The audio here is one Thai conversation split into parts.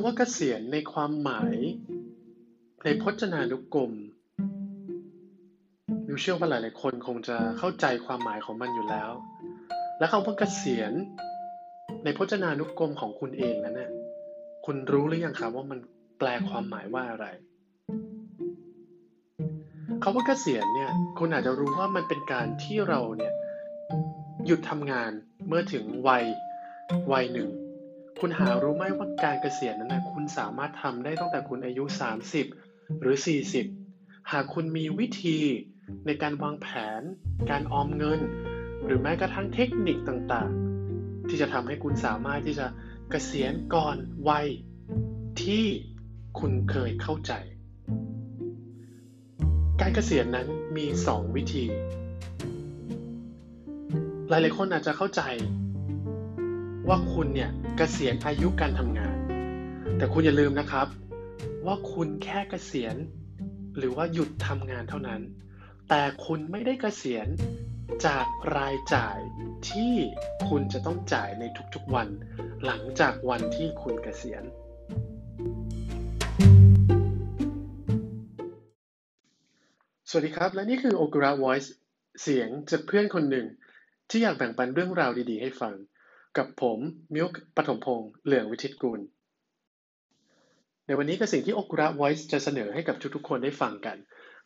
ำว่าเกษียณในความหมาย ในพจนานุกรมมิวเชื่อว่าหลายๆคนคงจะเข้าใจความหมายของมันอยู่แล้ว และคำว่าเกษียณ ในพจนานุกรมของคุณเองนั้นน่ะคุณรู้หรือยังครับว่ามันแปลความหมายว่าอะไรคำว่าเกษียณเนี่ยคุณอาจจะรู้ว่ามันเป็นการที่เราเนี่ยหยุดทำงานเมื่อถึงวัยวัยหนึ่ง คุณหารู้ไหมว่าการเกษียณนั้นนะคุณสามารถทำได้ตั้งแต่คุณอายุ 30 หรือ 40 หากคุณมีวิธีในการวางแผน การออมเงิน หรือแม้กระทั่งเทคนิคต่างๆ ที่จะทำให้คุณสามารถที่จะเกษียณก่อนวัยที่คุณเคยเข้าใจ การเกษียณนั้นมี 2 วิธี หลายๆคนอาจจะเข้าใจ ว่าคุณเนี่ยเกษียณอายุการทำงาน แต่คุณอย่าลืมนะครับ ว่าคุณแค่เกษียณ หรือว่าหยุดทำงานเท่านั้น แต่คุณไม่ได้เกษียณจากรายจ่ายที่คุณจะต้องจ่ายในทุกๆวัน หลังจากวันที่คุณเกษียณ สวัสดีครับ และนี่คือ Okura Voice เสียงจากเพื่อนคนหนึ่ง ที่อยากแบ่งปันเรื่องราวดีๆ ให้ฟัง กับผมมิลค์ปฐมพงษ์เหลืองวิทิตกุล ในวันนี้ก็สิ่งที่ Okura Voice จะเสนอให้กับทุกๆคนได้ฟังกัน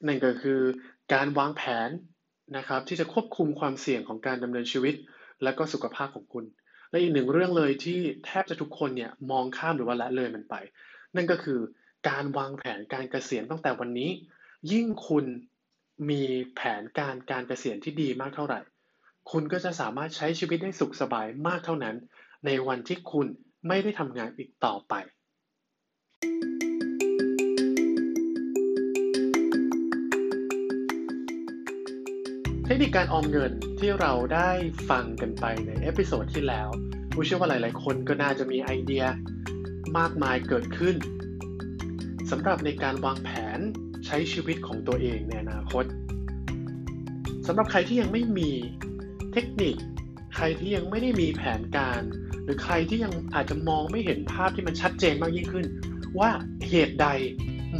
นั่นก็คือการวางแผนนะครับที่จะควบคุมความเสี่ยงของการดำเนินชีวิต และก็สุขภาพของคุณ และอีกหนึ่งเรื่องเลยที่แทบจะทุกคนเนี่ยมองข้ามหรือว่าละเลยมันไป นั่นก็คือการวางแผนการเกษียณตั้งแต่วันนี้ ยิ่งคุณมีแผนการการเกษียณที่ดีมากเท่าไหร่ คุณก็จะสามารถใช้ชีวิตได้สุขสบายมากเท่านั้น ในวันที่คุณไม่ได้ทำงานอีกต่อไป เทคนิคการออมเงินที่เราได้ฟังกันไปใน episode ที่แล้วผู้เชื่อว่าหลาย ๆ คนก็น่าจะมีไอเดียมากมายเกิดขึ้นสำหรับในการวางแผนใช้ชีวิตของตัวเองในอนาคตสำหรับใครที่ยังไม่มี เทคนิค ใครที่ยังไม่ได้มีแผนการ หรือใครที่ยังอาจจะมองไม่เห็นภาพที่มันชัดเจนมากยิ่งขึ้น ว่าเหตุใด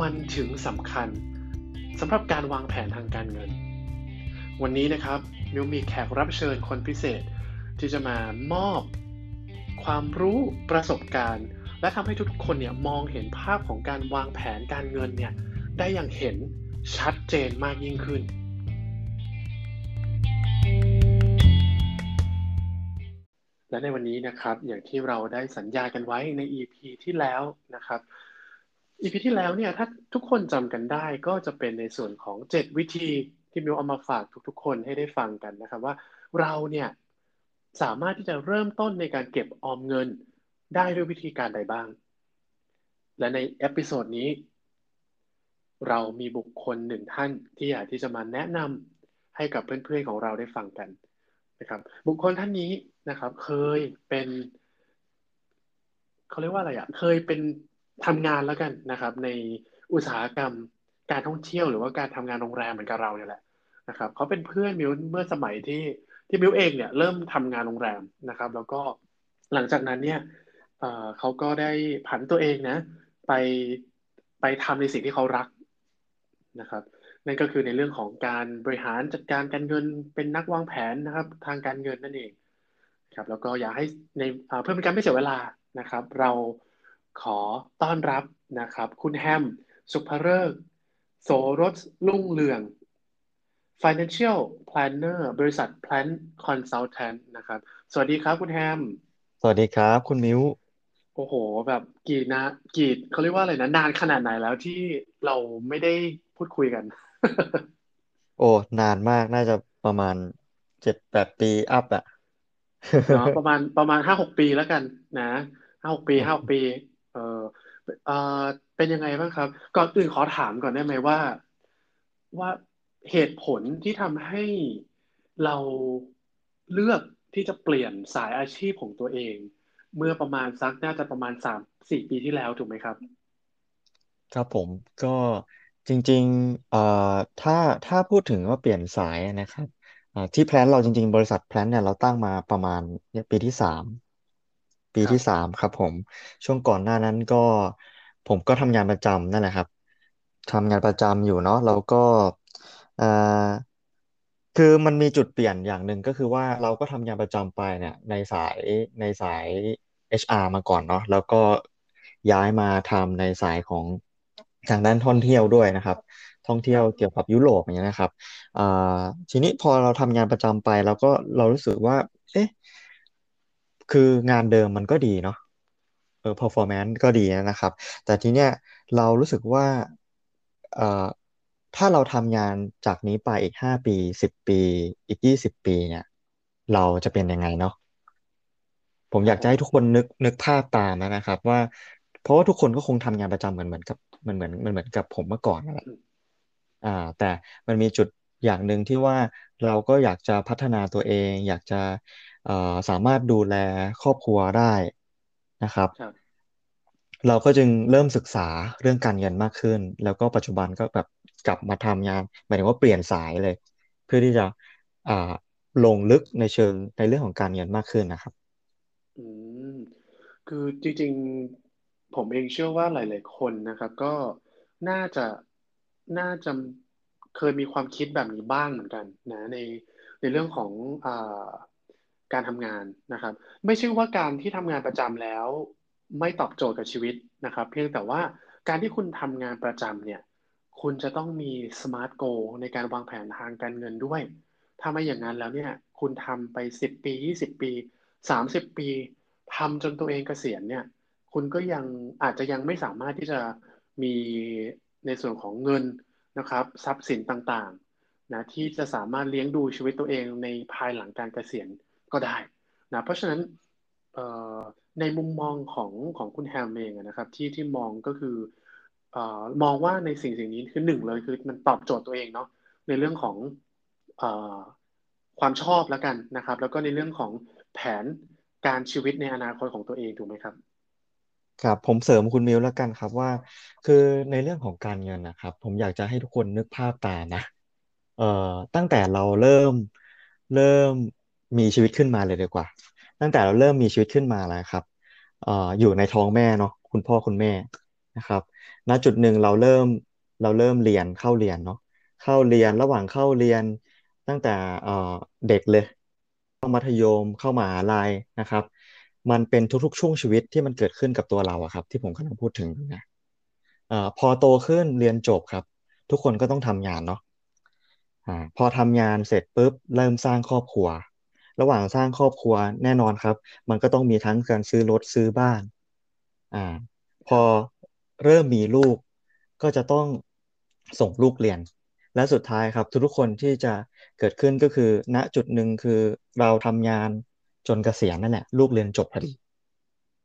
มันถึงสำคัญสำหรับการวางแผนทางการเงิน วันนี้นะครับมิวมีแขกรับเชิญคนพิเศษ ที่จะมามอบ ความรู้ประสบการณ์ และทำให้ทุกคนเนี่ยมองเห็นภาพของการวางแผนการเงินเนี่ยได้อย่างเห็นชัดเจนมากยิ่งขึ้น และในวันนี้นะครับ อย่างที่เราได้สัญญากันไว้ใน EP ที่แล้วนะครับ EP ที่แล้วเนี่ยถ้าทุกคนจำกันได้ก็จะเป็นในส่วนของ 7 วิธีที่มิวเอามาฝากทุกๆ คนให้ได้ฟังกันนะครับ ว่าเราเนี่ยสามารถที่จะเริ่มต้นในการเก็บออมเงินได้ด้วยวิธีการใดบ้าง และใน episode นี้ เรามีบุคคลหนึ่งท่านที่อยากที่จะมาแนะนำให้กับเพื่อนๆของเราได้ฟังกัน นะครับ บุคคลท่านนี้นะครับ เคยเป็นเขาเรียกว่าอะไรอะเคยเป็นทำงานแล้วกันนะครับ ในอุตสาหกรรมการท่องเที่ยวหรือว่าการทำงานโรงแรมเหมือนกับเราเนี่ยแหละนะครับเขาเป็นเพื่อนมิวเมื่อสมัยที่ที่มิวเองเนี่ยเริ่มทำงานโรงแรมนะครับ แล้วก็หลังจากนั้นเนี่ยเขาก็ได้ผันตัวเองนะ ไปไปทำในสิ่งที่เขารักนะครับ นั่นก็คือในเรื่องของการบริหารจัดการการเงินเป็นนักวางแผนนะครับ ทางการเงินนั่นเองครับแล้วก็อยากให้ในเพื่อเป็นการไม่เสียเวลานะครับ เราขอต้อนรับนะครับ คุณแฮม สุภเริกโสรสลุ่งเรือง Financial Planner บริษัท Plan Consultant นะครับ สวัสดีครับคุณแฮม สวัสดีครับคุณมิวโอ้โห แบบกี่นะกี่เขาเรียกว่าอะไรนะนานขนาดไหนแล้วที่เราไม่ได้พูดคุยกัน โอ้นานมากน่าจะประมาณเจ็ดแปดปีอัพอะเนาะประมาณประมาณห้าหกปีแล้วกัน นะห้าหกปีห้าหกปี เออเออเป็นยังไงบ้างครับ ก่อนอื่นขอถามก่อนได้ไหมว่า ว่าเหตุผลที่ทำให้เราเลือกที่จะเปลี่ยนสายอาชีพของตัวเอง เมื่อประมาณสักน่าจะประมาณสามสี่ปีที่แล้วถูกไหมครับ ครับผมก็ จริงๆ เอ่อ ถ้า ถ้าพูดถึงว่าเปลี่ยนสายนะครับที่แพลนเราจริง ๆ บริษัทแพลนเนี่ยเราตั้งมาประมาณปีที่สาม ปีที่สามครับผม ช่วงก่อนหน้านั้นก็ ผมก็ทำงานประจำนั่นแหละครับทำงานประจำอยู่เนาะ แล้วก็เอ่อ คือมันมีจุดเปลี่ยนอย่างหนึ่งก็คือว่าเราก็ทำงานประจำไปเนี่ยในสายในสาย HR มาก่อนเนาะแล้วก็ย้ายมาทำในสายของ ทางด้านท่องเที่ยวด้วยนะครับ ท่องเที่ยวเกี่ยวกับยุโรปอย่างเงี้ยนะครับอ่าทีนี้พอเราทำงานประจำไปแล้วก็เรารู้สึกว่า เอ๊ะคืองานเดิมมันก็ดีเนาะเออ performance ก็ดีนะครับ แต่ทีเนี้ยเรารู้สึกว่าเอ่อถ้าเราทำงานจากนี้ไปอีกห้าปีสิบปีอีกยี่สิบปีเนี่ย เราจะเป็นยังไงเนาะผมครับผมอยากจะให้ทุกคนนึกนึกภาพตามนะครับ ว่า เพราะว่าทุกคนก็คงทำงานประจำเหมือนเหมือนกับเห มือนเหมือนมันเหมือนกับผมเมื่อก่อนนั่นแหละอืมอ่า แต่มันมีจุดอย่างหนึ่งที่ว่าเราก็อยากจะพัฒนาตัวเอง อยากจะเอ่อสามารถดูแลครอบครัวได้นะครับครับ เราก็จึงเริ่มศึกษาเรื่องการเงินมากขึ้น แล้วก็ปัจจุบันก็แบบกลับมาทำงานหมายถึงว่าเปลี่ยนสายเลย เพื่อที่จะอ่าลงลึกในเชิงในเรื่องของการเงินมากขึ้นนะครับ อืม คือจริงๆ ผมเองเชื่อว่าหลาย ๆ คนนะครับ ก็น่าจะน่าจะเคยมีความคิดแบบนี้บ้างเหมือนกันนะในในเรื่องของอการทำงานนะครับ ไม่ใช่ว่าการที่ทำงานประจำแล้วไม่ตอบโจทย์กับชีวิตนะครับ เพียงแต่ว่าการที่คุณทำงานประจำเนี่ย คุณจะต้องมีสมาร์ทโกในการวางแผนทางการเงินด้วย ถ้าไม่อย่างนั้นแล้วเนี่ย คุณทำไปสิบปียี่สิบปีสามสิบปีทำจนตัวเองเกษียณเนี่ย คุณก็ยังอาจจะยังไม่สามารถที่จะมีในส่วนของเงินนะครับทรัพย์สินต่างๆนะที่จะสามารถเลี้ยงดูชีวิตตัวเองในภายหลังการเกษียณก็ได้นะเพราะฉะนั้นในมุมมองของของคุณแฮมเองนะครับที่ที่มองก็คืออมองว่าในสิ่งสิ่งนี้คือหนึ่งเลยคือมันตอบโจทย์ตัวเองเนาะในเรื่องของอความชอบแล้วกันนะครับ แล้วก็ในเรื่องของแผนการชีวิตในอนาคตของตัวเองถูกไหมครับ ครับผมเสริมคุณมิวแล้วกันครับว่า คือในเรื่องของการเงินนะครับ ผมอยากจะให้ทุกคนนึกภาพตามนะเอ่อตั้งแต่เราเริ่มเริ่มมีชีวิตขึ้นมาเลยดีกว่า ตั้งแต่เราเริ่มมีชีวิตขึ้นมาแล้วครับเอ่ออยู่ในท้องแม่เนาะคุณพ่อคุณแม่นะครับ ณจุดหนึ่งเราเริ่มเราเริ่มเรียนเข้าเรียนเนาะเข้าเรียนระหว่างเข้าเรียนตั้งแต่เอ่อเด็กเลย เข้ามัธยมเข้ามหาลัยนะครับ มันเป็นทุกๆ ช่วงชีวิตที่มันเกิดขึ้นกับตัวเราอะครับ ที่ผมกำลังพูดถึงนะอ่อพอโตขึ้นเรียนจบครับ ทุกคนก็ต้องทำงานเนาะอ่าพอทำงานเสร็จปุ๊บเริ่มสร้างครอบครัว ระหว่างสร้างครอบครัวแน่นอนครับ มันก็ต้องมีทั้งการซื้อรถซื้อบ้านอ่าพอเริ่มมีลูกก็จะต้องส่งลูกเรียน และสุดท้ายครับ ทุกๆคนที่จะเกิดขึ้นก็คือ ณจุดหนึ่งคือเราทำงาน จนเกษียณนั่นแหละลูกเรียนจบพอดี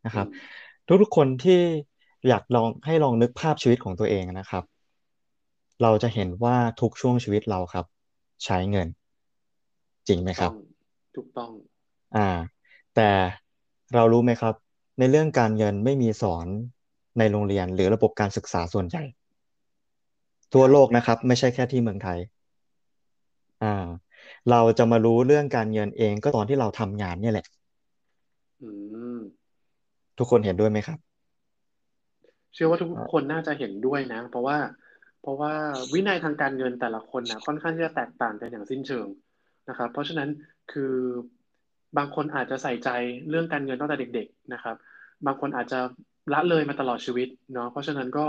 นะครับอืมทุกๆคนที่อยากลองให้ลองนึกภาพชีวิตของตัวเองนะครับ เราจะเห็นว่าทุกช่วงชีวิตเราครับ ใช้เงิน จริงไหมครับถูกต้องถูกต้องอ่า แต่เรารู้ไหมครับ ในเรื่องการเงินไม่มีสอนในโรงเรียนหรือระบบการศึกษาส่วนใหญ่คทั่วรับโลกนะครับ ไม่ใช่แค่ที่เมืองไทย อ่า เราจะมารู้เรื่องการเงินเองก็ตอนที่เราทำงานเนี่ยแหละอืมทุกคนเห็นด้วยไหมครับ เชื่อว่าทุกอ่าคนน่าจะเห็นด้วยนะ เพราะว่า เพราะว่าวินัยทางการเงินแต่ละคนนะค่อนข้างที่จะแตกต่างกันอย่างสิ้นเชิงนะครับ เพราะฉะนั้นคือบางคนอาจจะใส่ใจเรื่องการเงินตั้งแต่เด็ก ๆ นะครับ บางคนอาจจะละเลยมาตลอดชีวิตเนาะเพราะฉะนั้นก็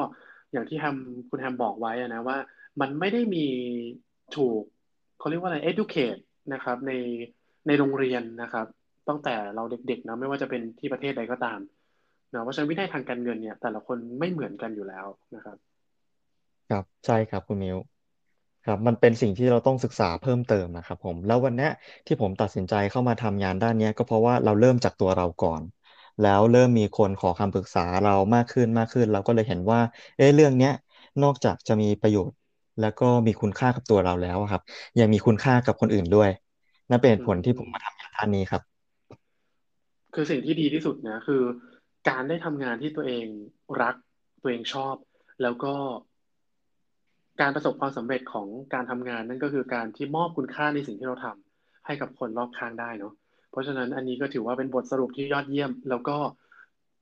อย่างที่แฮมคุณแฮมบอกไว้อะนะว่า มันไม่ได้มีถูก เขาเรียกว่าอะไร educate นะครับ ในในโรงเรียนนะครับ ตั้งแต่เราเด็กๆนะไม่ว่าจะเป็นที่ประเทศใดก็ตามเนาะเพราะฉะนั้นวินัยทางการเงินเนี่ย แต่ละคนไม่เหมือนกันอยู่แล้วนะครับ ครับใช่ครับคุณมิวครับมันเป็นสิ่งที่เราต้องศึกษาเพิ่มเติมนะครับผมแล้ววันนี้ที่ผมตัดสินใจเข้ามาทำงานด้านนี้ก็เพราะว่าเราเริ่มจากตัวเราก่อน แล้วเริ่มมีคนขอคำปรึกษาเรามากขึ้นมากขึ้น เราก็เลยเห็นว่า เอ๊ะเรื่องเนี้ยนอกจากจะมีประโยชน์ แล้วก็มีคุณค่ากับตัวเราแล้วครับ ยังมีคุณค่ากับคนอื่นด้วย นั่นเป็นผลที่ผมมาทำงานด้านนี้ครับ คือสิ่งที่ดีที่สุดนะคือ การได้ทำงานที่ตัวเองรักตัวเองชอบ แล้วก็ การประสบความสำเร็จของการทำงานนั่นก็คือการที่มอบคุณค่าในสิ่งที่เราทำให้กับคนรอบข้างได้เนาะเพราะฉะนั้นอันนี้ก็ถือว่าเป็นบทสรุปที่ยอดเยี่ยม แล้วก็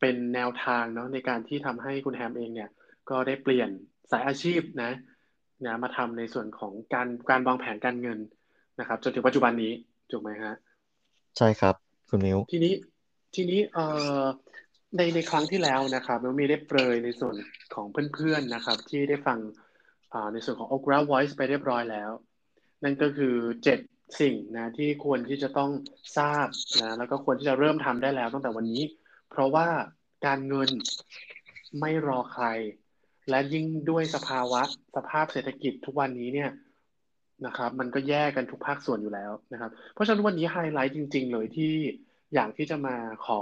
เป็นแนวทางเนาะในการที่ทำให้คุณแฮมเองเนี่ย ก็ได้เปลี่ยนสายอาชีพนะ นะมาทำในส่วนของการการวางแผนการเงินนะครับ จนถึงปัจจุบันนี้ถูกไหมฮะใช่ครับคุณมิวทีนี้ทีนี้เอ่อในในครั้งที่แล้วนะครับเรามีได้เปรยในส่วนของเพื่อนๆนะครับ ที่ได้ฟังในส่วนของ Okra Voice ไปเรียบร้อยแล้ว นั่นก็คือเจ็ดสิ่งนะที่ควรที่จะต้องทราบนะแล้วก็ควรที่จะเริ่มทำได้แล้วตั้งแต่วันนี้ เพราะว่าการเงินไม่รอใคร และยิ่งด้วยสภาวะสภาพเศรษฐกิจทุกวันนี้เนี่ยนะครับ มันก็แยกกันทุกภาคส่วนอยู่แล้วนะครับ เพราะฉะนั้นวันนี้ไฮไลท์จริง ๆ เลยที่อยากที่จะมาขอ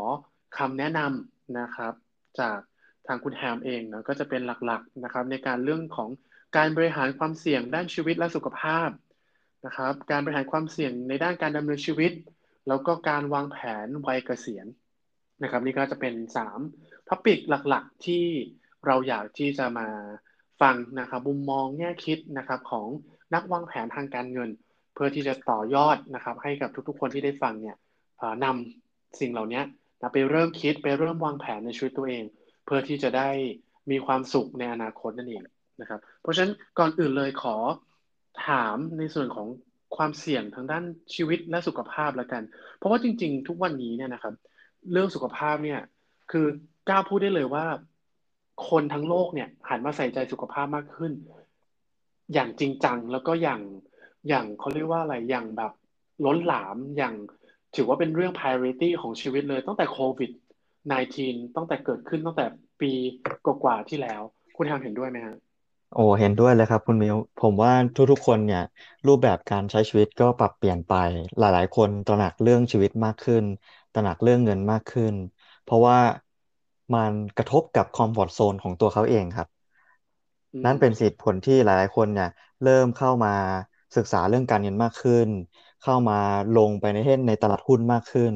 คำแนะนำนะครับ จากทางคุณแฮมเองนะก็จะเป็นหลักๆนะครับ ในการเรื่องของการบริหารความเสี่ยงด้านชีวิตและสุขภาพนะครับ การบริหารความเสี่ยงในด้านการดำเนินชีวิต แล้วก็การวางแผนวัยเกษียณนะครับ นี่ก็จะเป็น3 topic หลักๆที่ เราอยากที่จะมาฟังนะครับมุมมองแง่คิดนะครับของนักวางแผนทางการเงิน เพื่อที่จะต่อยอดนะครับ ให้กับทุกๆ คนที่ได้ฟังเนี่ยนำสิ่งเหล่านี้นะไปเริ่มคิดไปเริ่มวางแผนในชีวิตตัวเอง เพื่อที่จะได้มีความสุขในอนาคตนั่นเองนะครับ เพราะฉะนั้นก่อนอื่นเลยขอถามในส่วนของความเสี่ยงทางด้านชีวิตและสุขภาพแล้วกัน เพราะว่าจริง ๆ ทุกวันนี้เนี่ยนะครับ เรื่องสุขภาพเนี่ยคือกล้าพูดได้เลยว่า คนทั้งโลกเนี่ยหันมาใส่ใจสุขภาพมากขึ้น อย่างจริงจังแล้วก็อย่างอย่างเขาเรียกว่าอะไรอย่างแบบล้นหลามอย่างถือว่าเป็นเรื่อง priority ของชีวิตเลยตั้งแต่โควิด -19 ตั้งแต่เกิดขึ้นตั้งแต่ปีกว่าๆที่แล้ว คุณทำเห็นด้วยไหมฮะโอ้เห็นด้วยเลยครับคุณมิวผมว่าทุกๆคนเนี่ย รูปแบบการใช้ชีวิตก็ปรับเปลี่ยนไป หลายๆ คนตระหนักเรื่องชีวิตมากขึ้น ตระหนักเรื่องเงินมากขึ้น เพราะว่า มันกระทบกับคอมฟอร์ z โซนของตัวเขาเองครับ นั่นเป็นเหตุผลที่หลาย ๆ คนเนี่ย เริ่มเข้ามาศึกษาเรื่องการเงินมากขึ้น เข้ามาลงไปในเทศในตลาดหุ้นมากขึ้น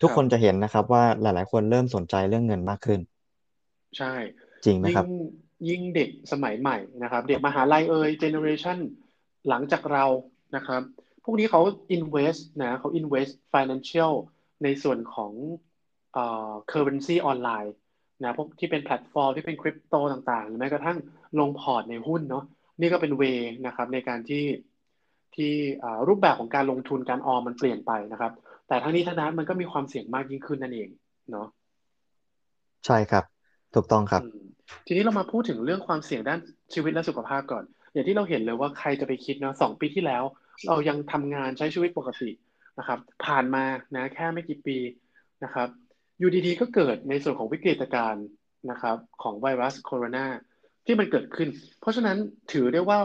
ทุกคนจะเห็นนะครับว่าหลาย ๆ คนเริ่มสนใจเรื่องเงินมากขึ้น ใช่ จริงไหมครับ ยิ่งเด็กสมัยใหม่นะครับ เด็กมหาลัยเอ่ยเจเนอเรชันหลังจากเรานะครับ พวกนี้เขา invest นะเขา invest financial ในส่วนของเอ่อ currency ออนไลน์ นะพวกที่เป็นแพลตฟอร์มที่เป็นคริปโตต่างๆหรือแม้กระทั่งลงพอร์ตในหุ้นเนาะนี่ก็เป็น way นะครับในการที่ที่รูปแบบของการลงทุนการออมมันเปลี่ยนไปนะครับ แต่ทั้งนี้ทั้งนั้นมันก็มีความเสี่ยงมากยิ่งขึ้นนั่นเองเนาะใช่ครับ ถูกต้องครับ ทีนี้เรามาพูดถึงเรื่องความเสี่ยงด้านชีวิตและสุขภาพก่อน อย่างที่เราเห็นเลยว่าใครจะไปคิดเนาะสองปีที่แล้ว เรายังทำงานใช้ชีวิตปกตินะครับ ผ่านมานะแค่ไม่กี่ปีนะครับ อยู่ดีๆก็เกิดในส่วนของวิกฤตการณ์นะครับของไวรัสโคโรนาที่มันเกิดขึ้น เพราะฉะนั้นถือได้ว่า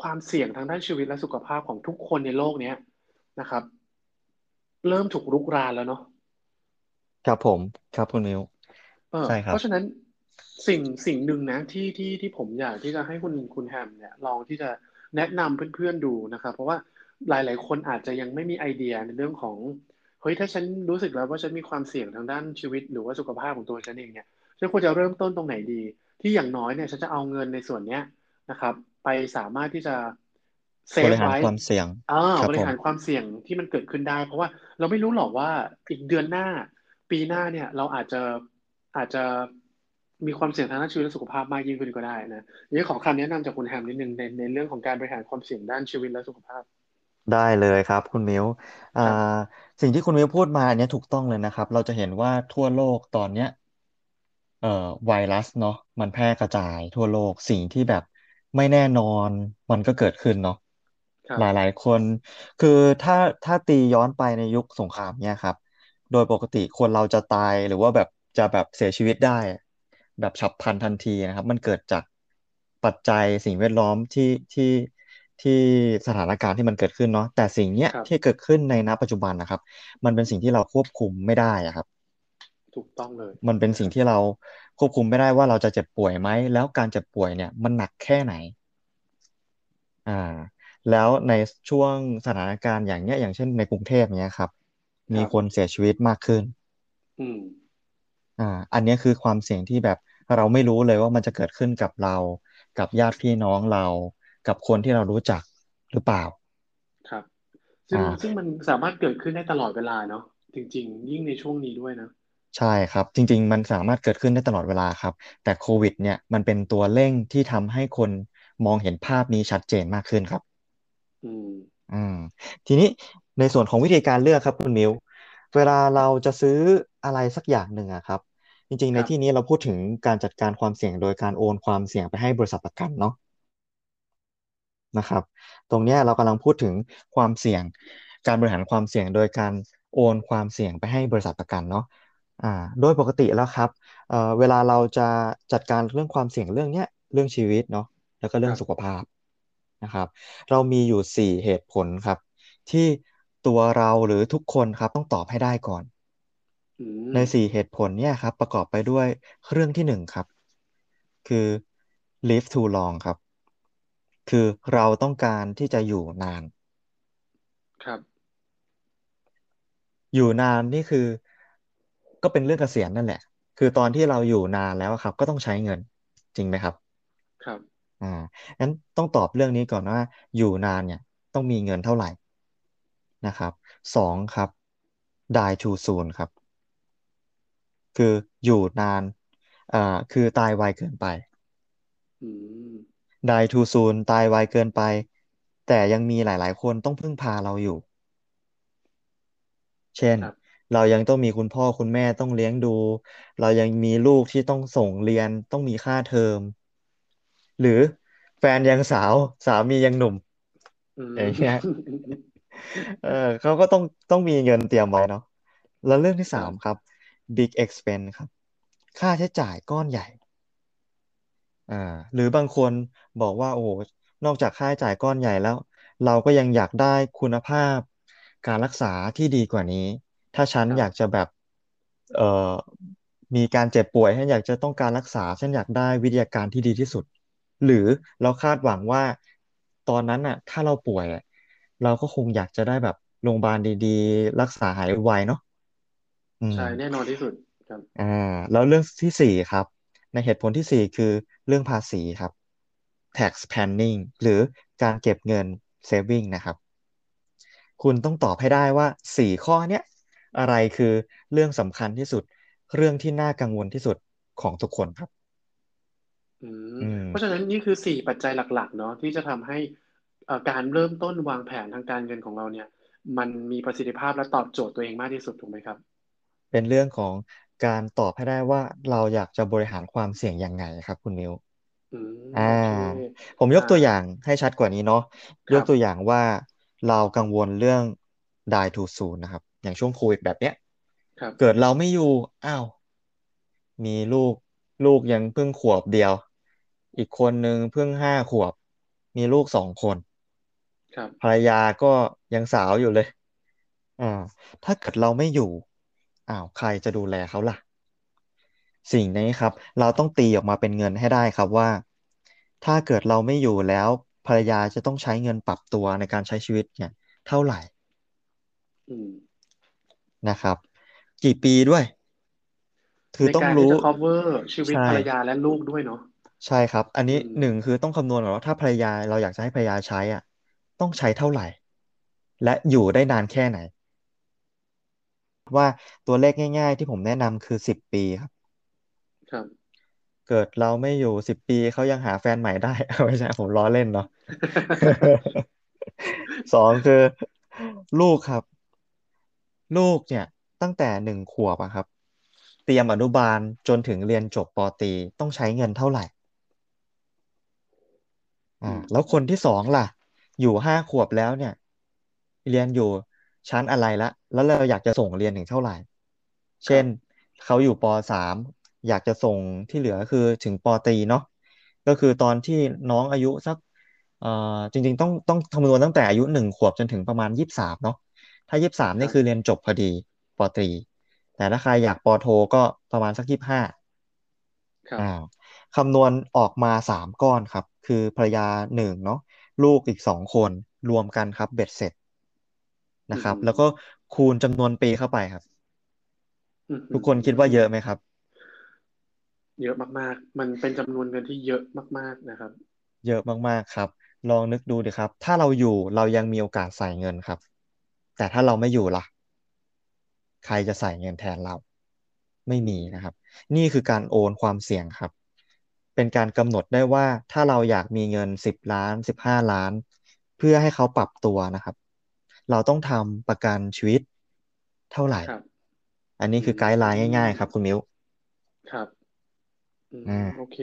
ความเสี่ยงทางด้านชีวิตและสุขภาพของทุกคนในโลกนี้นะครับ เริ่มถูกรุกรานแล้วเนาะครับผมครับคุณมิวใช่ครับเพราะฉะนั้นสิ่งสิ่งหนึ่งนะที่ที่ที่ผมอยากที่จะให้คุณคุณแฮมเนี่ยลองที่จะแนะนำเพื่อนๆดูนะครับ เพราะว่าหลาย ๆ คนอาจจะยังไม่มีไอเดียในเรื่องของ เฮ้ยถ้าฉันรู้สึกแล้วว่าฉันมีความเสี่ยงทางด้านชีวิต หรือว่าสุขภาพของตัวฉันเองเนี่ยฉันควรจะเริ่มต้นตรงไหนดี ที่อย่างน้อยเนี่ยฉันจะเอาเงินในส่วนเนี้ยนะครับ ไปสามารถที่จะเซฟไว้ความเสี่ยงอ่าบริหารความเสี่ยงที่มันเกิดขึ้นได้ เพราะว่าเราไม่รู้หรอกว่าอีกเดือนหน้า ปีหน้าเนี่ย เราอาจจะอาจจะมีความเสี่ยงทางด้านชีวิตและสุขภาพมากยิ่งขึ้นก็ได้นะนี่ขอคำแนะนำจากคุณแฮมนิดนึงในในเรื่องของการบริหารความเสี่ยงด้านชีวิตและสุขภาพ ได้เลยครับ คุณมิวอ่าสิ่งที่คุณมิวพูดมาเนี้ยถูกต้องเลยนะครับ เราจะเห็นว่าทั่วโลกตอนเนี้ย เอ่อไวรัสเนาะมันแพร่กระจายทั่วโลกสิ่งที่แบบไม่แน่นอนมันก็เกิดขึ้นเนาะหลายๆคน คือถ้าถ้าตีย้อนไปในยุคสงครามเนี่ยครับ โดยปกติคนเราจะตายหรือว่าแบบจะแบบเสียชีวิตได้ แบบฉับพลันทันทีนะครับ มันเกิดจากปัจจัยสิ่งแวดล้อมที่ที่ ที่สถานการณ์ที่มันเกิดขึ้นเนาะแต่สิ่งเนี้ยที่เกิดขึ้นในณปัจจุบันนะครับ มันเป็นสิ่งที่เราควบคุมไม่ได้อะครับ ถูกต้องเลย มันเป็นสิ่งที่เราควบคุมไม่ได้ว่าเราจะเจ็บป่วยไหมแล้วการเจ็บป่วยเนี่ยมันหนักแค่ไหน อ่า แล้วในช่วงสถานการณ์อย่างเนี้ย อย่างเช่นในกรุงเทพเนี้ยครับ มีคนเสียชีวิตมากขึ้น อืมอ่า อันนี้คือความเสี่ยงที่แบบเราไม่รู้เลยว่ามันจะเกิดขึ้นกับเรา กับญาติพี่น้องเรา กับคนที่เรารู้จักหรือเปล่า ครับ ซึ่งซึ่งมันสามารถเกิดขึ้นได้ตลอดเวลาเนาะจริง ๆ ยิ่งในช่วงนี้ด้วยนะใช่ครับ จริง ๆ มันสามารถเกิดขึ้นได้ตลอดเวลาครับ แต่โควิด เนี่ยมันเป็นตัวเร่งที่ทำให้คนมองเห็นภาพนี้ชัดเจนมากขึ้นครับ อืมอืมทีนี้ในส่วนของวิธีการเลือกครับคุณมิวเวลาเราจะซื้ออะไรสักอย่างหนึ่งอะครับ จริงๆครับในที่นี้เราพูดถึงการจัดการความเสี่ยงโดยการโอนความเสี่ยงไปให้บริษัทประกันเนาะ นะครับ ตรงเนี้ยเรากำลังพูดถึงความเสี่ยง การบริหารความเสี่ยงโดยการโอนความเสี่ยงไปให้บริษัทประกันเนาะอ่าโดยปกติแล้วครับเอ่อเวลาเราจะจัดการเรื่องความเสี่ยงเรื่องเนี้ยเรื่องชีวิตเนาะแล้วก็คเรื่องรับสุขภาพนะครับ เรามีอยู่สี่เหตุผลครับ ที่ตัวเราหรือทุกคนครับต้องตอบให้ได้ก่อนอืในมสี่เหตุผลเนี่ยครับ ประกอบไปด้วยเรื่องที่หนึ่งครับ คือ live too long ครับ คือเราต้องการที่จะอยู่นาน ครับ อยู่นานนี่คือ ก็เป็นเรื่องเกษียณนั่นแหละ คือตอนที่เราอยู่นานแล้วอะครับ ก็ต้องใช้เงิน จริงไหมครับ ครับ อ่างั้นต้องตอบเรื่องนี้ก่อนว่า อยู่นานเนี่ย ต้องมีเงินเท่าไหร่นะครับสองครับ die too soon ครับ คืออยู่นานอ่าคือตายไวเกินไป อืม die too soon ตายไวเกินไป แต่ยังมีหลายๆ คนต้องพึ่งพาเราอยู่ เช่น ครับ เรายังต้องมีคุณพ่อคุณแม่ต้องเลี้ยงดู เรายังมีลูกที่ต้องส่งเรียนต้องมีค่าเทอม หรือแฟนยังสาวสามียังหนุ่มอือย่างเงี้ยมเออเขาก็ต้องต้องมีเงินเตรียมไว้เนาะแล้วเรื่องที่ครับสามครับ big expense ครับ ค่าใช้จ่ายก้อนใหญ่ อ่า หรือบางคนบอกว่า โอ้โหนอกจากค่าใช้จ่ายก้อนใหญ่แล้ว เราก็ยังอยากได้คุณภาพ การรักษาที่ดีกว่านี้ ถ้าฉันครับอยากจะแบบ เอ่อมีการเจ็บป่วยฉันอยากจะต้องการรักษาฉันอยากได้วิทยาการที่ดีที่สุด หรือเราคาดหวังว่า ตอนนั้นน่ะ ถ้าเราป่วยอะเราก็คงอยากจะได้แบบโรงพยาบาลดีๆ รักษาหายไวๆเนาะอืม ใช่แน่นอนที่สุดครับ อ่าแล้วเรื่องที่สี่ครับ ในเหตุผลที่สี่คือเรื่องภาษีครับ tax planning หรือการเก็บเงิน saving นะครับ คุณต้องตอบให้ได้ว่าสี่ข้อเนี้ยอะไรคือเรื่องสำคัญที่สุด เรื่องที่น่ากังวลที่สุดของทุกคนครับอืมอืมเพราะฉะนั้นนี่คือสี่ปัจจัยหลัก ๆ เนาะที่จะทำให้เอ่อการเริ่มต้นวางแผนทางการเงินของเราเนี่ย มันมีประสิทธิภาพและตอบโจทย์ตัวเองมากที่สุดถูกไหมครับ เป็นเรื่องของการตอบให้ได้ว่าเราอยากจะบริหารความเสี่ยงยังไงครับ คุณมิวอืมอ่าโอเคผมยอ่ากตัวอย่างให้ชัดกว่านี้เนาะยกตัวอครับย่างว่าเรากังวลเรื่อง die too soon นะครับ อย่างช่วงโควิดแบบเนี้ยครับเกิดเราไม่อยู่อ้าวมีลูกลูกยังเพิ่งขวบเดียว อีกคนนึงเพิ่งห้าขวบ มีลูกสองคนครับภรรยาก็ยังสาวอยู่เลย อ่า ถ้าเกิดเราไม่อยู่ อ้าวใครจะดูแลเขาล่ะ สิ่งนี้ครับ เราต้องตีออกมาเป็นเงินให้ได้ครับว่า ถ้าเกิดเราไม่อยู่แล้วภรรยาจะต้องใช้เงินปรับตัวในการใช้ชีวิตเนี่ย เท่าไหร่อืมนะครับ กี่ปีด้วย คือในต้องรู้การที่จะ cover ชีวิตใช่ภรรยาและลูกด้วยเนาะใช่ครับ อันนี้อืมหนึ่งคือต้องคำนวณก่อนว่าถ้าภรรยาเราอยากจะให้ภรรยาใช้อะ ต้องใช้เท่าไหร่ และอยู่ได้นานแค่ไหน ว่าตัวเลขง่าย ๆ ที่ผมแนะนำคือสิบปีครับ ครับ เกิดเราไม่อยู่สิบปีเขายังหาแฟนใหม่ได้ ไม่ใช่ผมล้อเล่นเนาะ สองคือลูกครับ ลูกเนี่ย ตั้งแต่หนึ่งขวบอะครับ เตรียมอนุบาลจนถึงเรียนจบปตรีต้องใช้เงินเท่าไหร่อ่าอืมแล้วคนที่สองล่ะ อยู่ห้าขวบแล้วเนี่ย เรียนอยู่ ชั้นอะไรละ แล้วเราอยากจะส่งเรียนถึงเท่าไหร่คเช่นรับเขาอยู่ปสามอยากจะส่งที่เหลือคือถึงปตรีเนาะก็คือตอนที่น้องอายุสักเอ่อจริง ๆ ต้องต้องคำนวณตั้งแต่อายุหนึ่งขวบจนถึงประมาณยี่สิบสามเนาะถ้ายี่สิบสามครับนี่คือเรียนจบพอดีปตรี แต่ถ้าใครอยากปโทก็ประมาณสักยี่สิบห้าอ่าครับคำนวณออกมาสามก้อนครับ คือภรรยาหนึ่งเนาะลูกอีกสองคนรวมกันครับเบ็ดเสร็จอื นะครับ แล้วก็มคูณจำนวนปีเข้าไปครับอืทุกคนคิดว่ามเยอะไหมครับ เยอะมากๆ มันเป็นจำนวนเงินที่เยอะมากๆนะครับ เยอะมากๆครับ ลองนึกดูดิครับ ถ้าเราอยู่เรายังมีโอกาสใส่เงินครับ แต่ถ้าเราไม่อยู่ล่ะ ใครจะใส่เงินแทนเรา ไม่มีนะครับ นี่คือการโอนความเสี่ยงครับ เป็นการกำหนดได้ว่าถ้าเราอยากมีเงินสิบล้านสิบห้าล้าน เพื่อให้เขาปรับตัวนะครับ เราต้องทำประกันชีวิตเท่าไหร่ครับอันนี้คือ guideline ง่าย ๆ ครับ คุณมิ้วครับอืมอ่าโอเค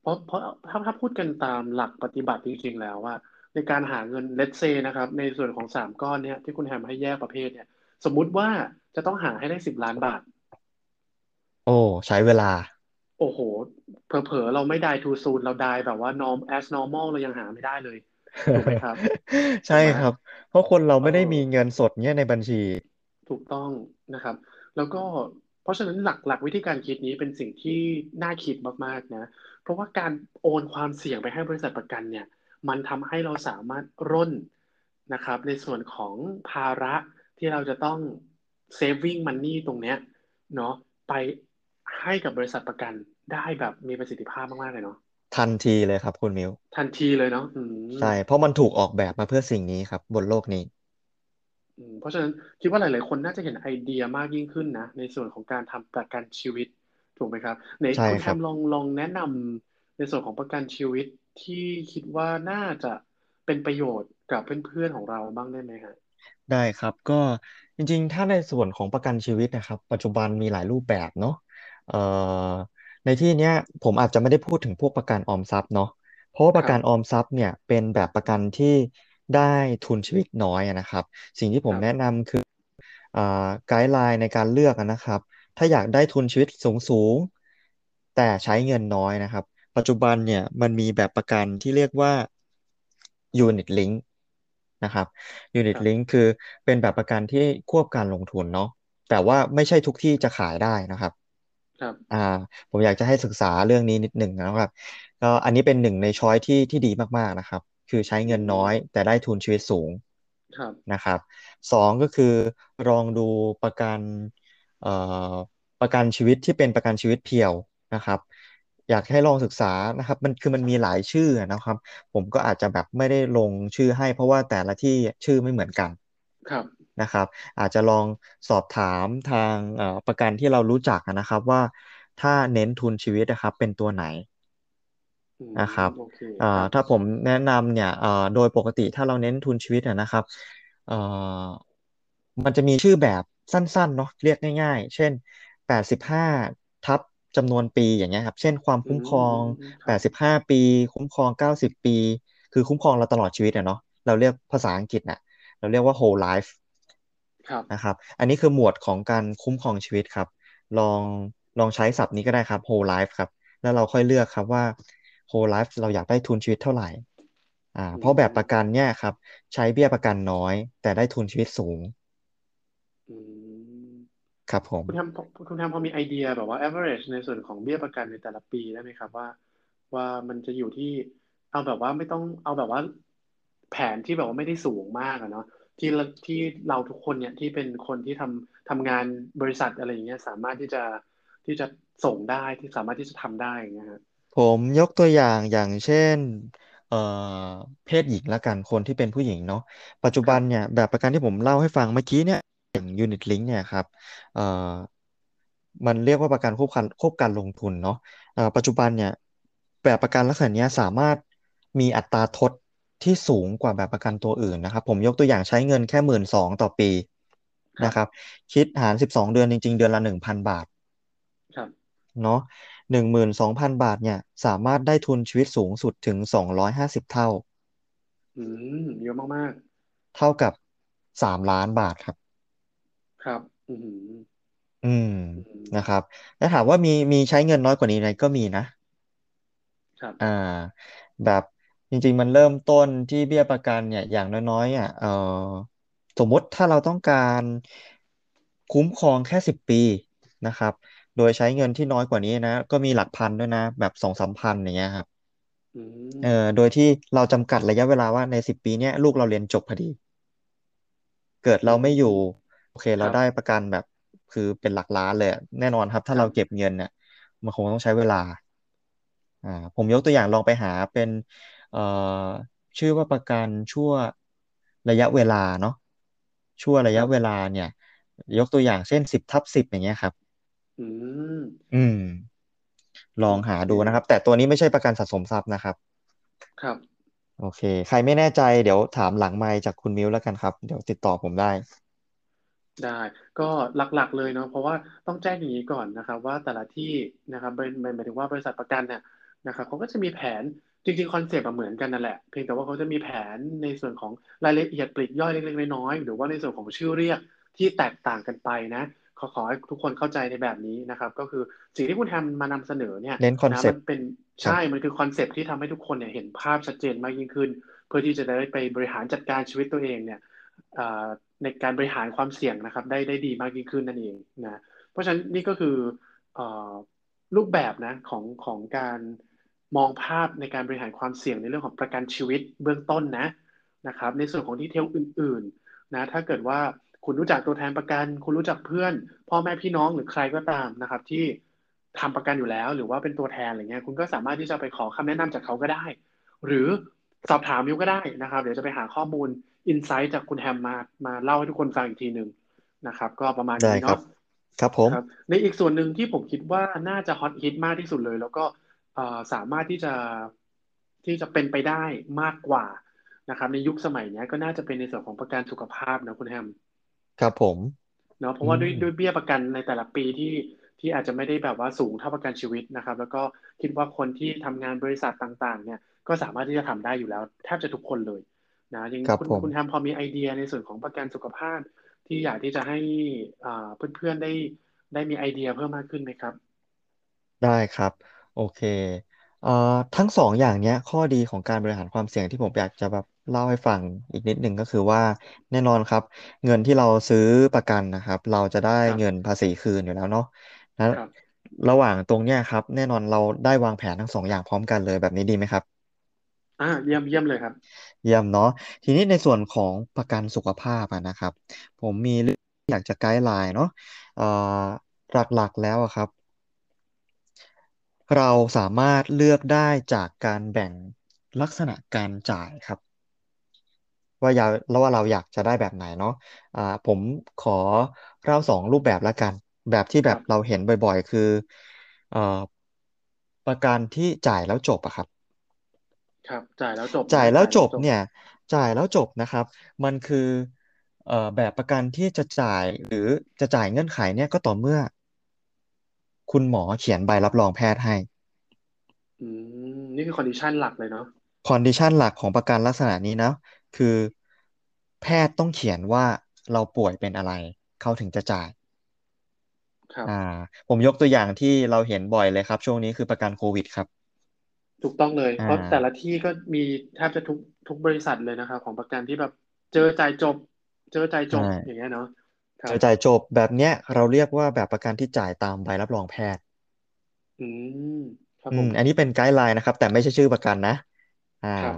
เพราะเพราะถ้าถ้าพูดกันตามหลักปฏิบัติจริงๆแล้วว่า ในการหาเงิน let's say นะครับ ในส่วนของสามก้อนเนี่ยที่คุณแฮมให้แยกประเภทเนี่ย สมมุติว่าจะต้องหาให้ได้สิบล้านบาท โอ้ใช้เวลา โอ้โหเผลอๆเราไม่ได้ทูซูนเราได้แบบว่า norm as normal เรายังหาไม่ได้เลย ถูกไหมครับ ใช่ถูกไหมครับ เพราะคนเราไม่ได้เออมีเงินสดเนี่ยในบัญชี ถูกต้องนะครับ แล้วก็เพราะฉะนั้นหลักหลักวิธีการคิดนี้เป็นสิ่งที่น่าคิดมากๆนะ เพราะว่าการโอนความเสี่ยงไปให้บริษัทประกันเนี่ย มันทำให้เราสามารถร่นนะครับ ในส่วนของภาระที่เราจะต้อง saving money ตรงเนี้ยเนาะไปให้กับบริษัทประกันได้แบบมีประสิทธิภาพมากๆเลยเนาะ ทันทีเลยครับคุณมิ้วทันทีเลยเนาะอืมใช่ เพราะมันถูกออกแบบมาเพื่อสิ่งนี้ครับ บนโลกนี้ อืมเพราะฉะนั้นคิดว่าหลาย ๆ คนน่าจะเห็นไอเดียมากยิ่งขึ้นนะ ในส่วนของการทำประกันชีวิต ถูกไหมครับไหนใช่คุณคแฮรับ มลองลองแนะนำในส่วนของประกันชีวิตที่คิดว่าน่าจะเป็นประโยชน์กับเพื่อน ๆ ของเราบ้างได้ไหมฮะได้ครับก็จริงๆ ถ้าในส่วนของประกันชีวิตนะครับ ปัจจุบันมีหลายรูปแบบเนาะเอ่อ ในที่เนี้ยผมอาจจะไม่ได้พูดถึงพวกประกันออมทรัพย์เนาะเพราะว่าประกันออมทรัพย์เนี่ยเป็นแบบประกันที่ได้ทุนชีวิตน้อยอะนะครับ สิ่งที่ผมครับแนะนำคืออ่าไกด์ไลน์ในการเลือกอะนะครับ ถ้าอยากได้ทุนชีวิตสูงสูงแต่ใช้เงินน้อยนะครับ ปัจจุบันเนี่ยมันมีแบบประกันที่เรียกว่า Unit Link นะครับ Unit ครับ Link คือเป็นแบบประกันที่ควบการลงทุนเนาะแต่ว่าไม่ใช่ทุกที่จะขายได้นะครับ ครับอ่า ผมอยากจะให้ศึกษาเรื่องนี้นิดหนึ่งนะครับ ก็อันนี้เป็นหนึ่งในช้อยที่ที่ดีมากๆนะครับ คือใช้เงินน้อย แต่ได้ทุนชีวิตสูงครับนะครับสองก็คือลองดูประกันเอ่อประกันชีวิตที่เป็นประกันชีวิตเพียวนะครับ อยากให้ลองศึกษานะครับ มันคือมันมีหลายชื่อนะครับ ผมก็อาจจะแบบไม่ได้ลงชื่อให้ เพราะว่าแต่ละที่ชื่อไม่เหมือนกันครับ นะครับ อาจจะลองสอบถามทางเอ่อประกันที่เรารู้จักนะครับว่าถ้าเน้นทุนชีวิตนะครับ เป็นตัวไหนอืมนะครับโอเคเอ่คอรับถ้าผมแนะนำเนี่ยเอ่อโดยปกติถ้าเราเน้นทุนชีวิตอะนะครับเอ่อมันจะมีชื่อแบบสั้นๆเนาะเรียกง่าย ๆ เช่นแปดสิบห้าทับจำนวนปีอย่างเงี้ยครับ เช่นความอืคุ้มมครองอืมคแปรับดสิบห้าปี คุ้มครองเก้าสิบปี คือคุ้มครองเราตลอดชีวิตอะเนาะเราเรียกภาษาอังกฤษน่ะ เราเรียกว่า whole life ครับ นะครับ อันนี้คือหมวดของการคุ้มครองชีวิตครับ ลองลองใช้ศัพท์นี้ก็ได้ครับ whole life ครับ แล้วเราค่อยเลือกครับว่า whole life เราอยากได้ทุนชีวิตเท่าไหร่อ่าอืเพราะแบบมประกันเนี่ยครับ ใช้เบี้ยประกันน้อย แต่ได้ทุนชีวิตสูงอืมครับผมคุณแฮมพอคุณแฮมพอมีไอเดียแบบว่า average ในส่วนของเบี้ยประกันในแต่ละปีได้ไหมครับว่า ว่ามันจะอยู่ที่เอาแบบว่าไม่ต้องเอาแบบว่า แผนที่แบบว่าไม่ได้สูงมากอะเนาะ ที่เราที่เราทุกคนเนี่ยที่เป็นคนที่ทำทำงานบริษัทอะไรอย่างเงี้ยสามารถที่จะที่จะส่งได้ที่สามารถที่จะทำได้อย่างเงี้ยฮะผมยกตัวอย่างอย่างเช่นเอ่อเพศหญิงละกันคนที่เป็นผู้หญิงเนาะปัจจุบันเนี่ยแบบประกันที่ผมเล่าให้ฟังเมื่อกี้เนี่ยอย่าง Unit Link เนี่ยครับเอ่อมันเรียกว่าประกันควบกันควบการลงทุนเนาะเอ่อปัจจุบันเนี่ยแบบประกันลักษณะเนี้ยสามารถมีอัตราทด ที่สูงกว่าแบบประกันตัวอื่นนะครับ ผมยกตัวอย่างใช้เงินแค่หมื่นสองต่อปีครับนะครับ คิดหารสิบสองเดือนจริง ๆ เดือนละหนึ่งพันบาทครับเนาะหนึ่งหมื่นสองพันบาทเนี่ย สามารถได้ทุนชีวิตสูงสุดถึงสองร้อยห้าสิบเท่า อืมเยอะมากเท่ากับสามล้านบาทครับๆครับอืมอืมอืมนะครับแล้วถามว่ามีมีใช้เงินน้อยกว่านี้ไหมก็มีนะ ครับ อ่า แบบ จริง ๆ มันเริ่มต้นที่เบี้ยประกันเนี่ย อย่างน้อยๆอะเออสมมุติถ้าเราต้องการคุ้มครองแค่สิบปีนะครับ โดยใช้เงินที่น้อยกว่านี้นะ ก็มีหลักพันด้วยนะ แบบสองสามพันอย่างเงี้ยครับอืมเอ่อโดยที่เราจำกัดระยะเวลาว่าในสิบปีเนี้ยลูกเราเรียนจบพอดี เกิดอืเราไม่อยู่มโอเคคเรารับได้ประกันแบบคือเป็นหลักล้านเลยอะแน่นอนครับ ถ้าครัเราบเก็บเงินเนี่ยมันคงต้องใช้เวลา อ่า ผมยกตัวอย่างลองไปหาเป็น เอ่อชื่อว่าประกันชั่วระยะเวลาเนาะชั่วระคยะรับ เวลาเนี่ย ยกตัวอย่างเช่นสิบทับสิบอย่างเงี้ยครับ อืมอืมลองโอเคหาดูนะครับ แต่ตัวนี้ไม่ใช่ประกันสะสมทรัพย์นะครับ ครับ โอเค ใครไม่แน่ใจเดี๋ยวถามหลังไมค์จากคุณมิ้วแล้วกันครับ เดี๋ยวติดต่อผมได้ ได้ก็หลักๆเลยเนาะเพราะว่าต้องแจ้งอย่างนี้ก่อนนะครับ ว่าแต่ละที่นะครับหมายหมายถึงว่าบริษัทประกันเนี่ยนะครับเขาก็จะมีแผน จริงๆคอนเซปต์เหมือนกันนั่นแหละเพียงแต่ว่าเขาจะมีแผนในส่วนของรายละเอียดปลีกย่อยเล็กๆน้อยๆหรือว่าในส่วนของชื่อเรียกที่แตกต่างกันไปนะขอขอให้ทุกคนเข้าใจในแบบนี้นะครับ ก็คือสิ่งที่คุณแฮมมานำเสนอเนี่ยเน้นคอนเซปต์นะมันเป็นครับใช่มันคือคอนเซปต์ที่ทำให้ทุกคนเนี่ยเห็นภาพชัดเจนมากยิ่งขึ้น เพื่อที่จะได้ไปบริหารจัดการชีวิตตัวเองเนี่ยอ่าในการบริหารความเสี่ยงนะครับ ได้ได้ดีมากยิ่งขึ้นนั่นเองนะเพราะฉะนั้นนี่ก็คือเอ่อรูปแบบนะของของการ มองภาพในการบริหารความเสี่ยงในเรื่องของประกันชีวิตเบื้องต้นนะนะครับ ในส่วนของดีเทลอื่นๆนะถ้าเกิดว่าคุณรู้จักตัวแทนประกัน คุณรู้จักเพื่อน พ่อแม่พี่น้องหรือใครก็ตามนะครับ ที่ทำประกันอยู่แล้ว หรือว่าเป็นตัวแทนอะไรเงี้ยคุณก็สามารถที่จะไปขอคำแนะนำจากเขาก็ได้ หรือสอบถามมิวก็ได้นะครับ เดี๋ยวจะไปหาข้อมูลอินไซต์จากคุณแฮมมามาเล่าให้ทุกคนฟังอีกทีหนึ่งนะครับ ก็ประมาณนี้เนาะได้ครับครับผมครับในอีกส่วนหนึ่งที่ผมคิดว่าน่าจะฮอตฮิตมากที่สุดเลย แล้วก็เอ่อ สามารถที่จะที่จะเป็นไปได้มากกว่านะครับ ในยุคสมัยนี้ก็น่าจะเป็นในส่วนของประกันสุขภาพนะคุณแฮมครับผมเนาะเพอืราะว่าด้วยมด้วยเบี้ยประกันในแต่ละปีที่ที่อาจจะไม่ได้แบบว่าสูงเท่าประกันชีวิตนะครับ แล้วก็คิดว่าคนที่ทำงานบริษัทต่าง ๆ เนี่ย ก็สามารถที่จะทำได้อยู่แล้ว แทบจะทุกคนเลยนะยังคุณครับผมคุณทำพอมีไอเดียในส่วนของประกันสุขภาพ ที่อยากที่จะให้อ่าเพื่อนๆได้ได้มีไอเดียเพิ่มมากขึ้นไหมครับ ได้ครับ โอเคเอ่อทั้งสองอย่างเนี้ย ข้อดีของการบริหารความเสี่ยงที่ผมอยากจะแบบเล่าให้ฟังอีกนิดหนึ่งก็คือว่าแน่นอนครับ เงินที่เราซื้อประกันนะครับ เราจะได้ครับเงินภาษีคืนอยู่แล้วเนาะแล้วครับ ระหว่างตรงเนี้ยครับ แน่นอนเราได้วางแผนทั้งสองอย่างพร้อมกันเลยแบบนี้ดีไหมครับ อ่า เยี่ยมเยี่ยมเลยครับ เยี่ยมเนาะทีนี้ในส่วนของประกันสุขภาพอะนะครับ ผมมีเรื่องอยากจะไกด์ไลน์เนาะเอ่อหลักๆแล้วอะครับ เราสามารถเลือกได้จากการแบ่งลักษณะการจ่ายครับ ว่าอยากแล้วว่าเราอยากจะได้แบบไหนเนาะอ่าผมขอเล่าสองรูปแบบแล้วกัน แบบที่แบบเราครับเห็นบ่อยๆ คือเอ่อประกันที่จ่ายแล้วจบอะครับ ครับ จ่ายแล้วจบจ่ายแล้วนะจ่ายแล้วจบจบ เนี่ย จ่ายแล้วจบนะครับ มันคือเอ่อแบบประกันที่จะจ่ายหรือจะจ่ายเงื่อนไขเนี่ยก็ต่อเมื่อ คุณหมอเขียนใบรับรองแพทย์ให้ อืมนี่คือ condition หลักเลยเนาะ condition หลักของประกันลักษณะนี้นะ คือแพทย์ต้องเขียนว่าเราป่วยเป็นอะไร เขาถึงจะจ่าย ครับ อ่า ผมยกตัวอย่างที่เราเห็นบ่อยเลยครับ ช่วงนี้คือประกันโควิดครับ ถูกต้องเลย อ่เพราะแต่ละาที่ก็มีแทบจะทุกทุกบริษัทเลยนะครับ ของประกันที่แบบเจอจ่ายจบ เจอจ่ายจใช่ บอย่างเงี้ยเนาะครับ จะจ่ายจบแบบเนี้ย เราเรียกว่าแบบประกันที่จ่ายตามใบรับรองแพทย์ อืมครับผมอืมอันนี้เป็นไกด์ไลน์นะครับ แต่ไม่ใช่ชื่อประกันนะอ่าครับ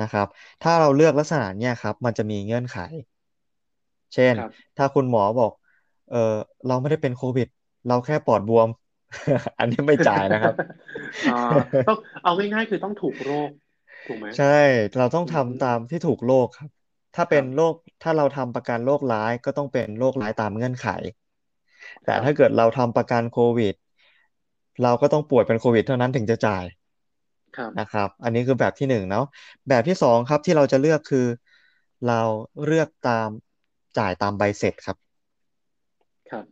นะครับ ถ้าเราเลือกลักษณะเนี่ยครับ มันจะมีเงื่อนไข เช่นครับถ้าคุณหมอบอก เออเราไม่ได้เป็นโควิด เราแค่ปอดบวม อันนี้ไม่จ่ายนะครับอ่าต้องเอาง่ายๆคือต้องถูกโรคถูกไหมใช่ เราต้องอืมทำตามที่ถูกโรคครับ ถ้าคเป็นรับโรคถ้าเราทำประกันโรคร้ายก็ต้องเป็นโรคร้ายตามเงื่อนไข แต่ครับถ้าเกิดเราทำประกันโควิด เราก็ต้องป่วยเป็นโควิด เท่านั้นถึงจะจ่ายครับนะครับ อันนี้คือแบบที่หนึ่งเนาะแบบที่สองครับที่เราจะเลือกคือ เราเลือกตามจ่ายตามใบเสร็จครับ ครับ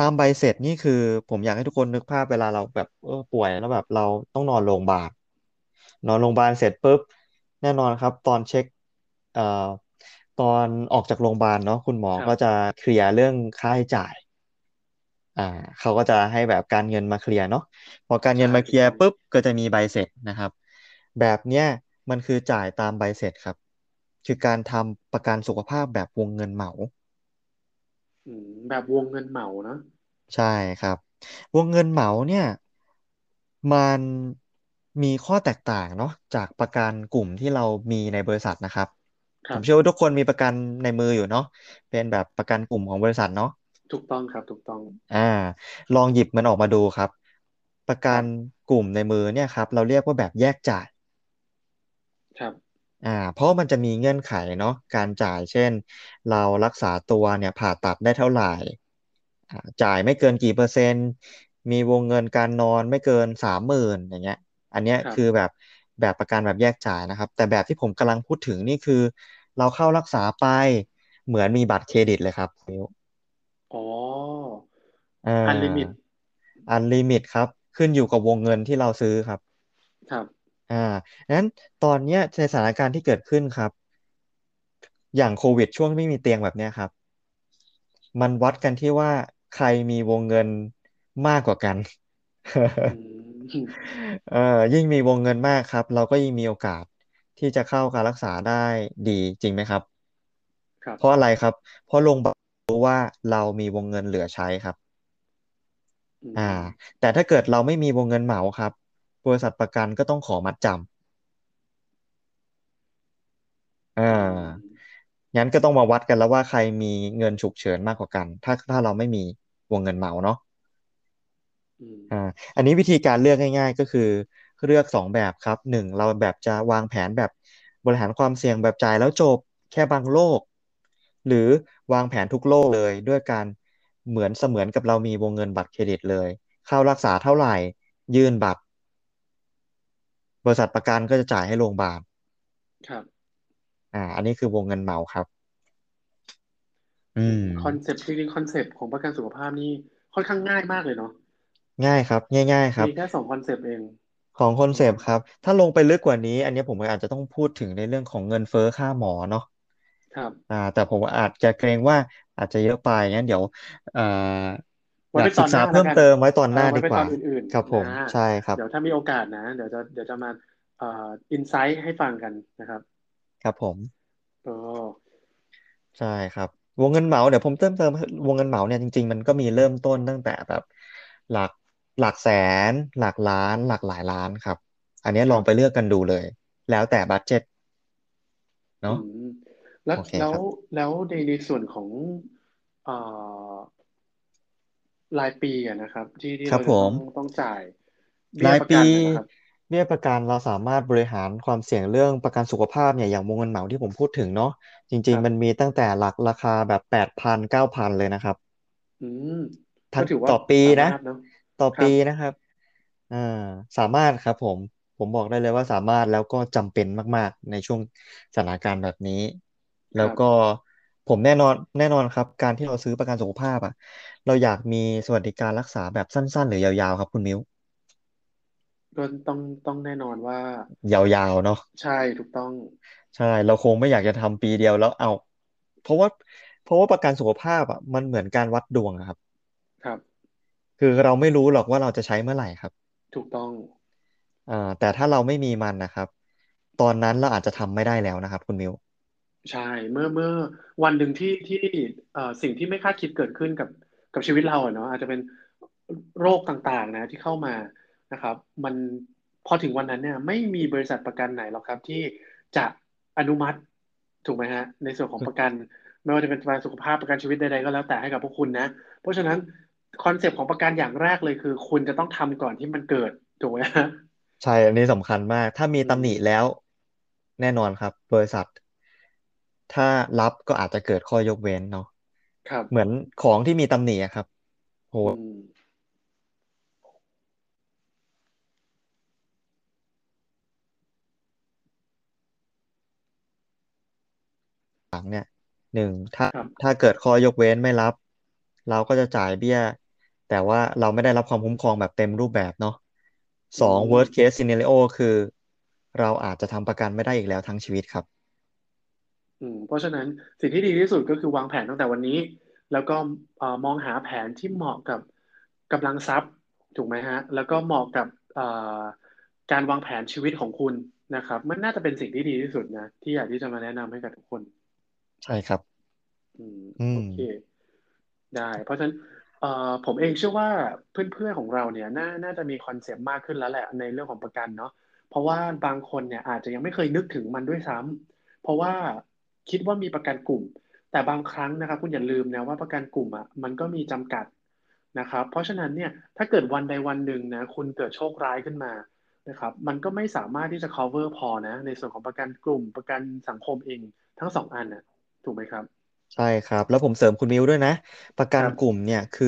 ตามใบเสร็จนี่คือ ผมอยากให้ทุกคนนึกภาพเวลาเราแบบเออป่วยแล้วแบบเราต้องนอนโรงพยาบาลนอนโรงพยาบาลเสร็จปุ๊บแน่นอนครับ ตอนเช็คเอ่อ ตอนออกจากโรงพยาบาลเนาะคุณหมอครับก็จะเคลียร์เรื่องค่าใช้จ่าย อ่า เขาก็จะให้แบบการเงินมาเคลียร์เนาะพอการเงิใช่นมาเคลียร์ถูกต้องปุ๊บก็จะมีใบเสร็จนะครับ แบบเนี้ยมันคือจ่ายตามใบเสร็จครับ คือการทำประกันสุขภาพแบบวงเงินเหมาอืมแบบวงเงินเหมาเนาะใช่ครับ วงเงินเหมาเนี่ย มันมีข้อแตกต่างเนาะจากประกันกลุ่มที่เรามีในบริษัทนะครับครับ ผมเชื่อว่าทุกคนมีประกันในมืออยู่เนาะเป็นแบบประกันกลุ่มของบริษัทเนาะถูกต้องครับถูกต้องอ่า ลองหยิบมันออกมาดูครับ ประกันครับกลุ่มในมือเนี่ยครับ เราเรียกว่าแบบแยกจ่าย ครับอ่าเพราะมันจะมีเงื่อนไขเนาะการจ่ายเช่น เรารักษาตัวเนี่ยผ่าตัดได้เท่าไหร่อ่าจ่ายไม่เกินกี่เปอร์เซ็นต์ มีวงเงินการนอนไม่เกินสามหมื่นอย่างเงี้ย อันเนี้ยคือครับแบบ แบบประกันแบบแยกจ่ายนะครับ แต่แบบที่ผมกำลังพูดถึงนี่คือ เราเข้ารักษาไปเหมือนมีบัตรเครดิตเลยครับมิวอ๋อ unlimited อ่า unlimited ครับ ขึ้นอยู่กับวงเงินที่เราซื้อครับ ครับ อ่างั้นตอนเนี้ยในสถานการณ์ที่เกิดขึ้นครับ อย่างโควิดช่วงไม่มีเตียงแบบเนี้ยครับ มันวัดกันที่ว่าใครมีวงเงินมากกว่ากันอืม เอ่อยิ่งมีวงเงินมากครับ เราก็ยิ่งมีโอกาสที่จะเข้าการรักษาได้ดีจริงไหมครับ ครับ เพราะอะไรครับ เพราะโรงพยาบาลรู้ว่าเรามีวงเงินเหลือใช้ครับ อือ่ามแต่ถ้าเกิดเราไม่มีวงเงินเหมาครับ บริษัทประกันก็ต้องขอมัดจำอ่อืามงั้นก็ต้องมาวัดกันแล้วว่าใครมีเงินฉุกเฉินมากกว่ากัน ถ้าถ้าเราไม่มีวงเงินเหมาเนาะ อืมอ่า อันนี้วิธีการเลือกง่าย ๆ ก็คือเลือกสองแบบครับหนึ่งเราแบบจะวางแผนแบบบริหารความเสี่ยงแบบจ่ายแล้วจบแค่บางโรคหรือวางแผนทุกโรคเลยด้วยการเหมือนเสมือนกับเรามีวงเงินบัตรเครดิตเลย เข้ารักษาเท่าไหร่ ยื่นบัตร บริษัทประกันก็จะจ่ายให้โรงพยาบาลครับ อ่า อันนี้คือวงเงินเหมาครับ อือืมมคอนเซปต์จริงๆคอนเซปต์ของประกันสุขภาพนี่ค่อนข้างง่ายมากเลยเนาะ ง่ายครับ ง่าย ๆ ครับ มีแค่สองคอนเซปต์เอง ของคอนอืมเซปต์ครับ ถ้าลงไปลึกกว่านี้ อันนี้ผมอาจจะต้องพูดถึงในเรื่องของเงินเฟ้อค่าหมอเนาะครับอ่า แต่ผมอาจจะเกรงว่าอาจจะเยอะไปงั้นเดี๋ยวอ่าอยากไว้เป็นตอนหศึกษาเพิ่น้าแล้วกันมเติมไว้ตอนเออหน้าดีกว่าไว้เป็นตอนอื่นๆนะครับผมใช่ครับ เดี๋ยวถ้ามีโอกาสนะเดี๋ยวจะเดี๋ยวจะมาเอ่ออินไซต์ให้ฟังกันนะครับ ครับผมโอ้ใช่ครับ วงเงินเหมาเดี๋ยวผมเติมเติมวงเงินเหมาเนี่ยจริง ๆ มันก็มีเริ่มต้นตั้งแต่แบบหลัก หลักแสน หลักล้าน หลักหลายล้านครับ อันนี้ครับลองไปเลือกกันดูเลย แล้วแต่บัดเจ็ตอืเนาะมแล้วโอเคแล้วครับแล้วในในส่วนของเอ่อรายปีอะนะครับ ที่ที่ครับผมเราจะต้องต้องจ่ายเบี้ยประรายปีกันอะนะครับเบี้ยประกันเราสามารถบริหารความเสี่ยงเรื่องประกันสุขภาพเนี่ยอย่างวงเงินเหมาที่ผมพูดถึงเนาะจคริง ๆ มันมีรับตั้งแต่หลักราคาแบบแปดพันเก้าพันเลยนะครับ อืมก็ทั้งถือว่าต่อปีสานะมารถเนาะ ต่อปีครับนะครับอ่าสามารถครับผม ผมบอกได้เลยว่าสามารถแล้วก็จำเป็นมาก ๆ ในช่วงสถานการณ์แบบนี้ คแล้วรับก็ผมแน่นอนแน่นอนครับ การที่เราซื้อประกันสุขภาพอะ เราอยากมีสวัสดิการรักษาแบบสั้น ๆ หรือยาวๆครับคุณมิ้ว ก็ต้องต้องแน่นอนว่า ยาวๆเนาะ ใช่ถูกต้อง ใช่ เราคงไม่อยากจะทำปีเดียวแล้วเอา เพราะว่า เพราะว่าประกันสุขภาพอะ มันเหมือนการวัดดวงอะครับ ครับ คือเราไม่รู้หรอกว่าเราจะใช้เมื่อไหร่ครับ ถูกต้องอ่าแต่ถ้าเราไม่มีมันนะครับ ตอนนั้นเราอาจจะทำไม่ได้แล้วนะครับ คุณมิวใช่เมื่อเมื่อวันหนึ่งที่ที่เอ่อสิ่งที่ไม่คาดคิดเกิดขึ้นกับกับชีวิตเราอะเนาะอาจจะเป็นโรคต่างๆ นะที่เข้ามานะครับ มันพอถึงวันนั้นเนี่ย ไม่มีบริษัทประกันไหนหรอกครับ ที่จะอนุมัติถูกไหมฮะ ในส่วนของประกัน ไม่ว่าจะเป็นประกันสุขภาพประกันชีวิตใดๆก็แล้วแต่ให้กับพวกคุณนะ เพราะฉะนั้น คอนเซปต์ของประกันอย่างแรกเลยคือ คุณจะต้องทำก่อนที่มันเกิดถูกไหมฮะใช่อันนี้สำคัญมาก ถ้ามีอืตำหนิมแล้ว แน่นอนครับ บริษัท ถ้ารับก็อาจจะเกิดข้อยกเว้นเนาะครับ เหมือนของที่มีตำหนิอะครับโหอืมหนึ่งถ้าครับถ้าเกิดข้อยกเว้นไม่รับ เราก็จะจ่ายเบี้ย แต่ว่าเราไม่ได้รับความคุ้มครองแบบเต็มรูปแบบเนาะอืสองม worst case scenario คือ เราอาจจะทำประกันไม่ได้อีกแล้วทั้งชีวิตครับ อืม เพราะฉะนั้นสิ่งที่ดีที่สุดก็คือวางแผนตั้งแต่วันนี้ แล้วก็เอ่อมองหาแผนที่เหมาะกับกำลังทรัพย์ถูกไหมฮะ แล้วก็เหมาะกับเอ่อการวางแผนชีวิตของคุณนะครับ มันน่าจะเป็นสิ่งที่ดีที่สุดนะ ที่อยากที่จะมาแนะนำให้กับทุกคน ใช่ครับ อืมอืมโอเคได้ เพราะฉะนั้น เอ่อผมเองเชื่อว่าเพื่อนๆของเราเนี่ยน่าน่าจะมีคอนเซปต์มากขึ้นแล้วแหละในเรื่องของประกันเนาะเพราะว่าบางคนเนี่ยอาจจะยังไม่เคยนึกถึงมันด้วยซ้ำเพราะว่าคิดว่ามีประกันกลุ่ม แต่บางครั้งนะครับ คุณอย่าลืมนะว่าประกันกลุ่มอะมันก็มีจำกัดนะครับ เพราะฉะนั้นเนี่ยถ้าเกิดวันใดวันหนึ่งนะคุณเกิดโชคร้ายขึ้นมานะครับ มันก็ไม่สามารถที่จะ cover พอนะ ในส่วนของประกันกลุ่ม ประกันสังคมเองทั้งสองอันนะถูกไหมครับ ใช่ครับ แล้วผมเสริมคุณมิวด้วยนะ ประกัครับนกลุ่มเนี่ยคือ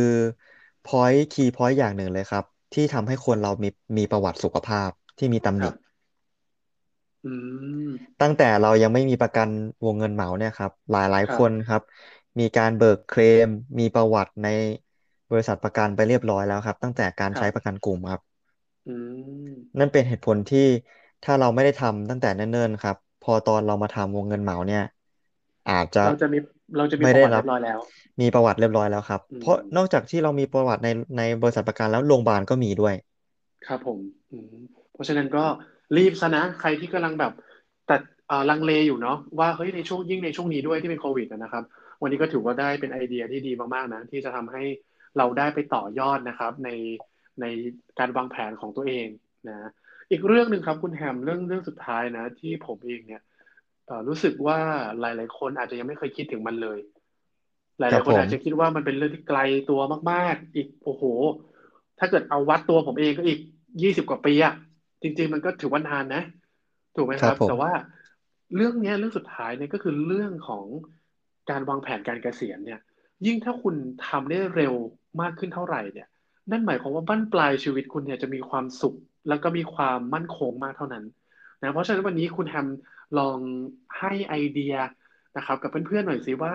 point key point อย่างหนึ่งเลยครับ ที่ทำให้คนเรามีมีประวัติสุขภาพที่มีตำหนิครับอืม ตั้งแต่เรายังไม่มีประกันวงเงินเหมาเนี่ยครับ หลายหลายครับคนครับ มีการเบิกเคลม มีประวัติในบริษัทประกันไปเรียบร้อยแล้วครับ ตั้งแต่การครับใช้ประกันกลุ่มครับ อืม นั่นเป็นเหตุผลที่ถ้าเราไม่ได้ทำตั้งแต่เนิ่นๆครับ พอตอนเรามาทำวงเงินเหมาเนี่ย อาจจะเราจะมี เราจะมีประวัติไม่ได้รับเรียบร้อยแล้ว มีประวัติเรียบร้อยแล้วครับอืเพราะนอกมจากที่เรามีประวัติในในบริษัทประกันแล้วโรงพยาบาลก็มีด้วย ครับผมอืมเพราะฉะนั้นก็รีบซะนะใครที่กำลังแบบแต่เอ่อลังเลอยู่เนาะว่าเฮ้ยในช่วงยิ่งในช่วงนี้ด้วยที่เป็นโควิดอะนะครับ วันนี้ก็ถือว่าได้เป็นไอเดียที่ดีมากๆนะที่จะทำให้เราได้ไปต่อยอดนะครับ ในในการวางแผนของตัวเองนะอีกเรื่องหนึ่งครับคุณแฮมเรื่องเรื่องสุดท้ายนะ ที่ผมเองเนี่ยเอ่อ รู้สึกว่าหลาย ๆ คนอาจจะยังไม่เคยคิดถึงมันเลย หลาย ๆ คนครับผมอาจจะคิดว่ามันเป็นเรื่องที่ไกลตัวมาก ๆ อีกโอ้โห ถ้าเกิดเอาวัดตัวผมเองก็อีกยี่สิบกว่าปีอะจริง ๆ มันก็ถือว่านานนะ ถูกไหมครับผมครับแต่ว่าเรื่องเนี้ยเรื่องสุดท้ายเนี่ยก็คือเรื่องของการวางแผนการเกษียณเนี่ย ยิ่งถ้าคุณทำได้เร็วมากขึ้นเท่าไหร่เนี่ย นั่นหมายความว่าบั้นปลายชีวิตคุณเนี่ยจะมีความสุข แล้วก็มีความมั่นคงมากเท่านั้นนะเพราะฉะนั้นวันนี้คุณแฮม ลองให้ไอเดียนะครับ กับเพื่อนๆหน่อยสิว่า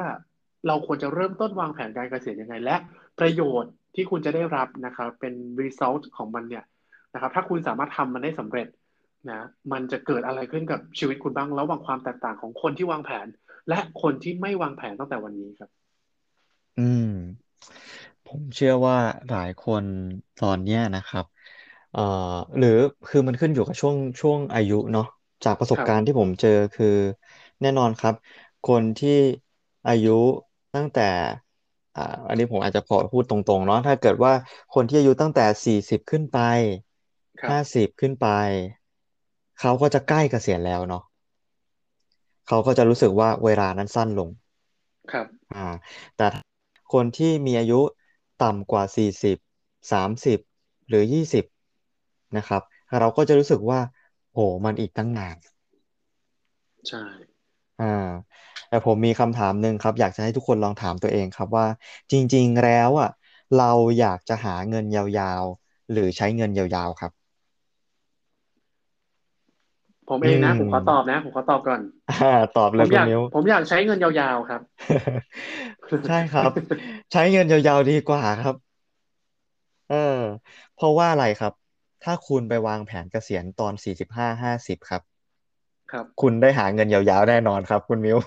เราควรจะเริ่มต้นวางแผนการเกษียณยังไง และประโยชน์ที่คุณจะได้รับนะครับ เป็น result ของมันเนี่ยนะครับ ถ้าคุณสามารถทำมันได้สำเร็จนะมันจะเกิดอะไรขึ้นกับชีวิตคุณบ้างระหว่างความแตกต่างของคนที่วางแผน และคนที่ไม่วางแผนตั้งแต่วันนี้ครับ อืม ผมเชื่อว่าหลายคนตอนเนี้ยนะครับเอ่อหรือคือมันขึ้นอยู่กับช่วงช่วงอายุเนาะ จากประสครับบการณ์ที่ผมเจอคือ แน่นอนครับ คนที่อายุตั้งแต่ อ่า อันนี้ผมอาจจะขอพูดตรงๆเนาะถ้าเกิดว่าคนที่อายุตั้งแต่สี่สิบขึ้นไปครับ ห้าสิบขึ้นไป เขาก็จะใกล้เกษียณแล้วเนาะเขาก็จะรู้สึกว่าเวลานั้นสั้นลง ครับ อ่า แต่ถ้าคนที่มีอายุต่ำกว่าสี่สิบสามสิบหรือยี่สิบนะครับ เราก็จะรู้สึกว่า โอ้มันอีกตั้งนาน ใช่ อ่าแต่ผมมีคำถามหนึ่งครับ อยากจะให้ทุกคนลองถามตัวเองครับว่า จริง ๆ แล้วอะ เราอยากจะหาเงินยาวๆ หรือใช้เงินยาวๆครับ ผมอืเองนะผมขอตอบมนะ ผมขอตอบก่อน อ่าตอบผมอยากเลยคุณมิ้ว ผมอยากใช้เงินยาวๆครับ ใช่ครับ ใช้เงินยาวๆดีกว่าครับ เออเพราะว่าอะไรครับ ถ้าคุณไปวางแผนเกษียณตอนสี่สิบห้าห้าสิบครับ ครับ คุณได้หาเงินยาวๆแน่นอนครับ คุณมิว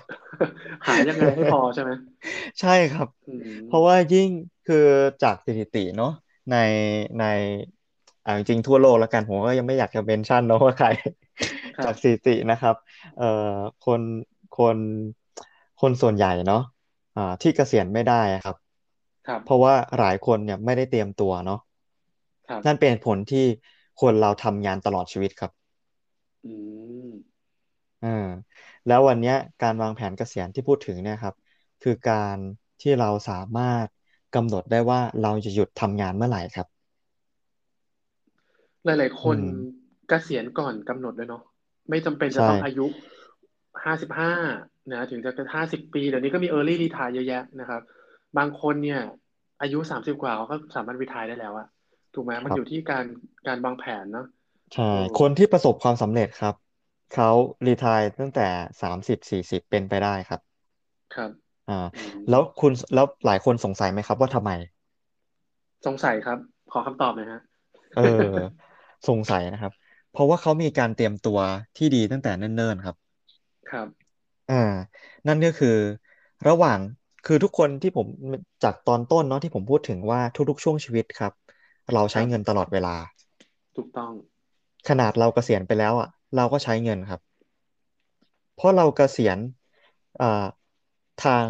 หายังไงให้พอใช่ไหมใช่ครับอืเพราะว่ามยิ่งคือจากสถิติเนาะในในอ่าจริงๆทั่วโลกแล้วกันผมก็ยังไม่อยากจะเมนชั่นเนาะว่าใครครับจากสถิตินะครับ เอ่อคนคนคนส่วนใหญ่เนาะอ่าที่เกษียณไม่ได้อะครับ ครับ เพราะว่าหลายคนเนี่ยไม่ได้เตรียมตัวเนาะครับ นั่นเป็นผลที่คนเราทำงานตลอดชีวิตครับอืมอ่าแล้ววันเนี้ยการวางแผนเกษียณที่พูดถึงเนี่ยครับ คือการที่เราสามารถกำหนดได้ว่าเราจะหยุดทำงานเมื่อไหร่ครับ หลาย ๆ คนอืม เกษียณก่อนกำหนดด้วยเนาะไม่จำเป็นจะใช่ ต้องอายุห้าสิบห้านะถึงจะเป็นห้าสิบปี เดี๋ยวนี้ก็มี early retire เยอะแยะนะครับ บางคนเนี่ย อายุสามสิบกว่าเขาก็สามารถ retire ได้แล้วอะ ถูกไหมมันอยู่ที่ครับการการวางแผนเนาะใช่โอ้คนที่ประสบความสำเร็จครับ เขารีไทร์ตั้งแต่สามสิบสี่สิบเป็นไปได้ครับ ครับ อ่าอืมแล้วคุณแล้วหลายคนสงสัยไหมครับ ว่าทำไม สงสัยครับ ขอคำตอบหน่อยฮะ เออ สงสัยนะครับ เพราะว่าเขามีการเตรียมตัวที่ดีตั้งแต่เนิ่นๆครับ ครับ อ่า นั่นก็คือ ระหว่างคือทุกคนที่ผมจากตอนต้นเนาะที่ผมพูดถึงว่าทุกๆช่วงชีวิตครับ เราครับใช้เงินตลอดเวลา ถูกต้อง ขนาดเราเกษียณไปแล้วอะ เราก็ใช้เงินครับ เพราะเราเกษียณอ่าทาง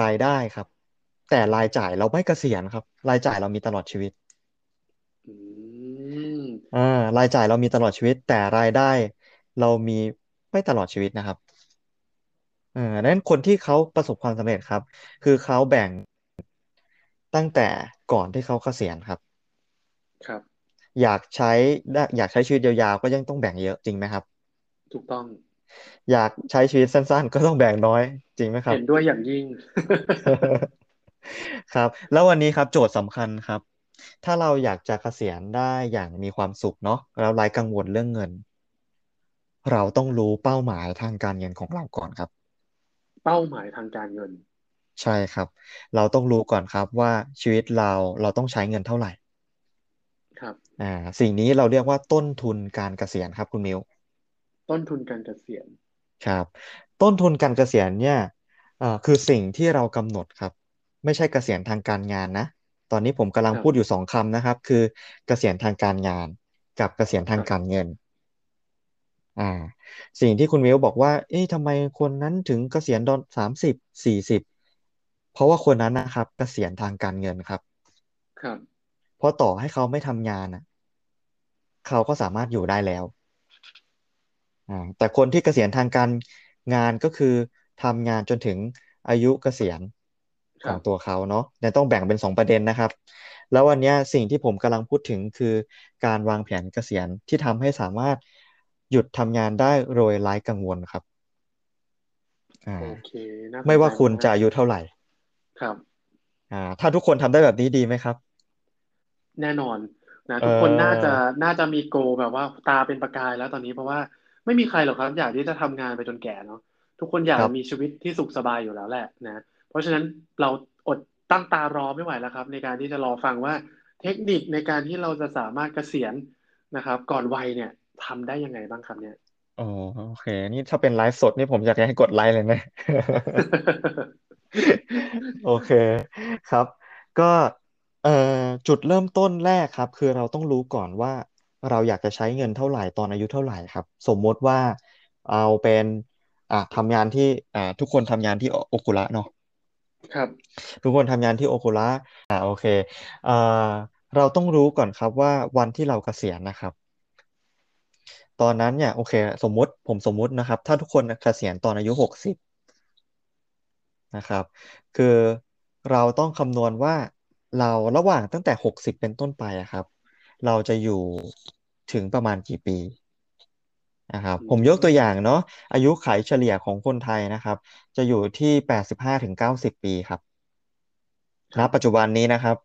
รายได้ครับ แต่รายจ่ายเราไม่เกษียณครับ รายจ่ายเรามีตลอดชีวิตอืมอ่ารายจ่ายเรามีตลอดชีวิต แต่รายได้เรามีไม่ตลอดชีวิตนะครับอ่าดังนั้นคนที่เขาประสบความสำเร็จครับ คือเขาแบ่งตั้งแต่ก่อนที่เขาเกษียณครับ ครับ อยากใช้ได้อยากใช้ชีวิตยาวๆก็ยังต้องแบ่งเยอะจริงไหมครับ ถูกต้อง อยากใช้ชีวิตสั้น ๆ ก็ต้องแบ่งน้อย จริงไหมครับ เห็นด้วยอย่างยิ่ง ครับ แล้ววันนี้ครับโจทย์สำคัญครับ ถ้าเราอยากจะเกษียณได้อย่างมีความสุขเนาะแล้วไร้กังวลเรื่องเงิน เราต้องรู้เป้าหมายทางการเงินของเราก่อนครับ เป้าหมายทางการเงินใช่ครับ เราต้องรู้ก่อนครับว่าชีวิตเราเราต้องใช้เงินเท่าไหร่ ครับอ่าสิ่งนี้เราเรียกว่าต้นทุนการเกษียณครับคุณมิวต้นทุนการเกษียณครับ ต้นทุนการเกษียณเนี่ยเอ่อคือสิ่งที่เรากำหนดครับ ไม่ใช่เกษียณทางการงานนะ ตอนนี้ผมกำลังพูดอยู่ครับสองคำนะครับ คือเกษียณทางการงาน กับเกษียณคทางรับการเงินอ่าสิ่งที่คุณวิวบอกว่า เอ๊ะทำไมคนนั้นถึงเกษียณตอนสามสิบสี่สิบเพราะว่าคนนั้นนะครับ เกษียณทางการเงินครับ ครับเพ ราะต่อให้เขาไม่ทำงานอะ เขาก็สามารถอยู่ได้แล้วอ่าแต่คนที่เกษียณทางการงานก็คือทำงานจนถึงอายุเกษียณครับของตัวเขาเนาะเนี่ยต้องแบ่งเป็นสองประเด็นนะครับ แล้ววันเนี้ยสิ่งที่ผมกำลังพูดถึงคือการวางแผนเกษียณที่ทำให้สามารถหยุดทำงานได้โดยไร้กังวลครับอ่าโอเคน่าสไม่นใจว่าคุณจะมากอายุเท่าไหร่ ครับ อ่า ถ้าทุกคนทำได้แบบนี้ดีไหมครับ แน่นอนนะเอทุกคนน่าจะอน่าจะมีโกแบบว่าตาเป็นประกายแล้วตอนนี้เพราะว่าไม่มีใครหรอกครับ อยากที่จะทำงานไปจนแก่เนาะทุกคนอยากมีครับชีวิตที่สุขสบายอยู่แล้วแหละนะเพราะฉะนั้นเราอดตั้งตารอไม่ไหวแล้วครับ ในการที่จะรอฟังว่าเทคนิคในการที่เราจะสามารถเกษียณนะครับ ก่อนวัยเนี่ยทำได้ยังไงบ้างครับเนี่ยอ๋อโอเค นี่ถ้าเป็นไลฟ์สดนี่ผมอยากจะให้กดไลค์เลยนะโอเคครับ ก็ เอ่อจุดเริ่มต้นแรกครับ คือเราต้องรู้ก่อนว่าเราอยากจะใช้เงินเท่าไหร่ตอนอายุเท่าไหร่ครับ สมมติว่าเอาเป็นอะทำงานที่อ่าทุกคนทำงานที่โอคุระเนาะครับ ทุกคนทำงานที่โอคุระอ่าโอเคเอ่อเราต้องรู้ก่อนครับว่าวันที่เราเกษียณนะครับ ตอนนั้นเนี่ยโอเค สมมุติผมสมมุตินะครับ ถ้าทุกคนเกษียณตอนอายุหกสิบนะครับ คือเราต้องคำนวณว่า เราระหว่างตั้งแต่หกสิบเป็นต้นไปอะครับ เราจะอยู่ถึงประมาณกี่ปีนะครับอืผมยกตัวอย่างมเนาะอายุขัยเฉลี่ยของคนไทยนะครับ จะอยู่ที่แปดสิบห้าถึงเก้าสิบปีครับครับณปัจจุบันนี้นะครับ